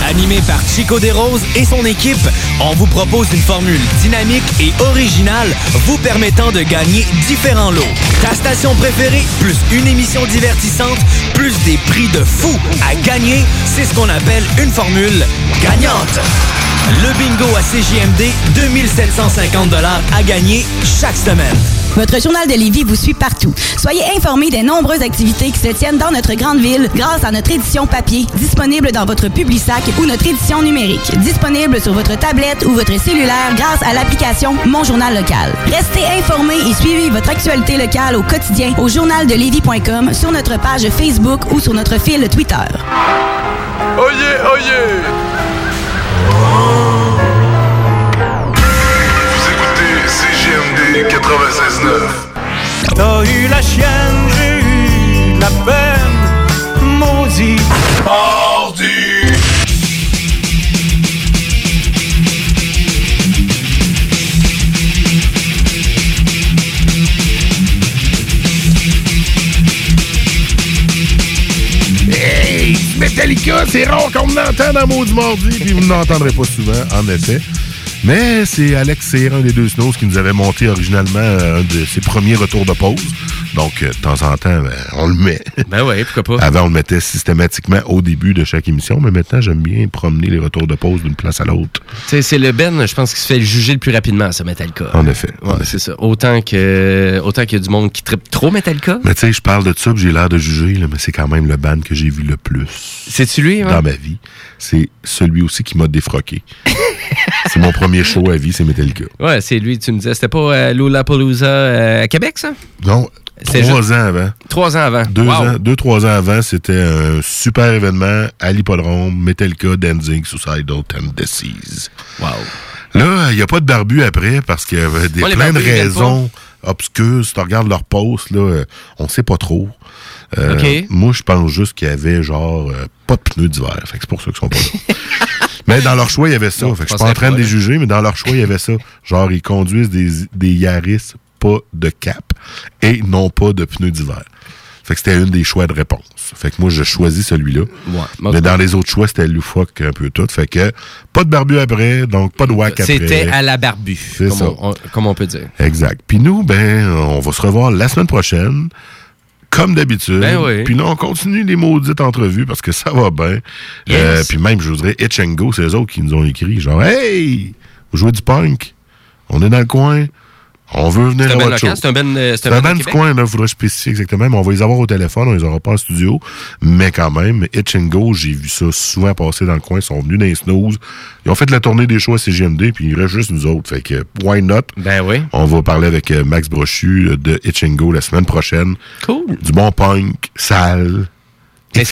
Animé par Chico Desroses et son équipe, on vous propose une formule dynamique et originale vous permettant de gagner différents lots. Ta station préférée, plus une émission divertissante, plus des prix de fou à gagner, c'est ce qu'on appelle une formule gagnante. Le bingo à CJMD, 2750 à gagner chaque semaine. Votre journal de Lévis vous suit partout. Soyez informés des nombreuses activités qui se tiennent dans notre grande ville grâce à notre édition papier, disponible dans votre Publisac ou notre édition numérique, disponible sur votre tablette ou votre cellulaire grâce à l'application Mon Journal Local. Restez informés et suivez votre actualité locale au quotidien au journaldelévis.com, sur notre page Facebook ou sur notre fil Twitter. Oyez, oyez! Vous écoutez CGMD 96.9. T'as eu la chienne, j'ai eu la peine, maudit. Mardi! Metallica, c'est rare qu'on m'entende dans Maudit Mardi, puis vous n'entendrez pas souvent, en effet. Mais c'est Alex Cyr, un des deux Snows, qui nous avait monté originalement euh, un de ses premiers retours de pause. Donc, euh, de temps en temps, ben, on le met. Ben ouais, pourquoi pas. Avant, on le mettait systématiquement au début de chaque émission, mais maintenant, j'aime bien promener les retours de pause d'une place à l'autre. C'est c'est le Ben, je pense, qui se fait juger le plus rapidement, ça, Metallica. En effet. Ouais, c'est ça. Autant que autant qu'il y a du monde qui tripe trop Metallica. Mais tu sais, je parle de ça, j'ai l'air de juger, là, mais c'est quand même le band que j'ai vu le plus. C'est-tu lui? Dans ma vie. C'est celui aussi qui m'a défroqué. c'est mon premier show à vie, c'est Metallica. Ouais, c'est lui, tu me disais. C'était pas euh, Lollapalooza euh, à Québec, ça? Non, trois juste- ans avant. Trois ans avant. Deux, Wow. ans, deux, trois ans avant, c'était un super événement à l'hippodrome, Metallica, Danzig, Suicidal Tendencies. Wow. Là, il n'y a pas de barbu après parce qu'il y avait des, Ouais, les plein de raisons obscures. Si tu regardes leur post, là, euh, on sait pas trop. Euh. Moi, je pense juste qu'il y avait genre euh, pas de pneus d'hiver. Fait que c'est pour ça qu'ils sont pas là. mais dans leur choix, il y avait ça. Non, fait que je suis pas en train de les juger, mais dans leur choix, il y avait ça. Genre, ils conduisent des, des Yaris pas de cap et non pas de pneus d'hiver. Fait que c'était une des choix de réponse. Fait que moi, je choisis celui-là. Ouais. Mais dans les autres choix, c'était loufoque un peu tout. Fait que pas de barbu après, donc pas de whack après. C'était à la barbu, C'est ça. on, comme on peut dire. Exact. Puis nous, ben, on va se revoir la semaine prochaine, comme d'habitude. Ben oui. Puis là, on continue les maudites entrevues parce que ça va bien. Yes. Euh, puis même, je voudrais Itch Go, c'est eux autres qui nous ont écrit, genre, hey, vous jouez du punk, on est dans le coin, on veut venir C'est à un ben votre local, show. c'est un ben, euh, C'est un band du coin, là, faudrait spécifier exactement, mais on va les avoir au téléphone, on les aura pas en studio, mais quand même, Itch and Go, j'ai vu ça souvent passer dans le coin, ils sont venus dans les snooze, ils ont fait la tournée des shows à CGMD, puis il reste juste nous autres, fait que, why not? Ben oui. On va parler avec euh, Max Brochu euh, de Itch and Go la semaine prochaine. Cool. Du bon punk, sale,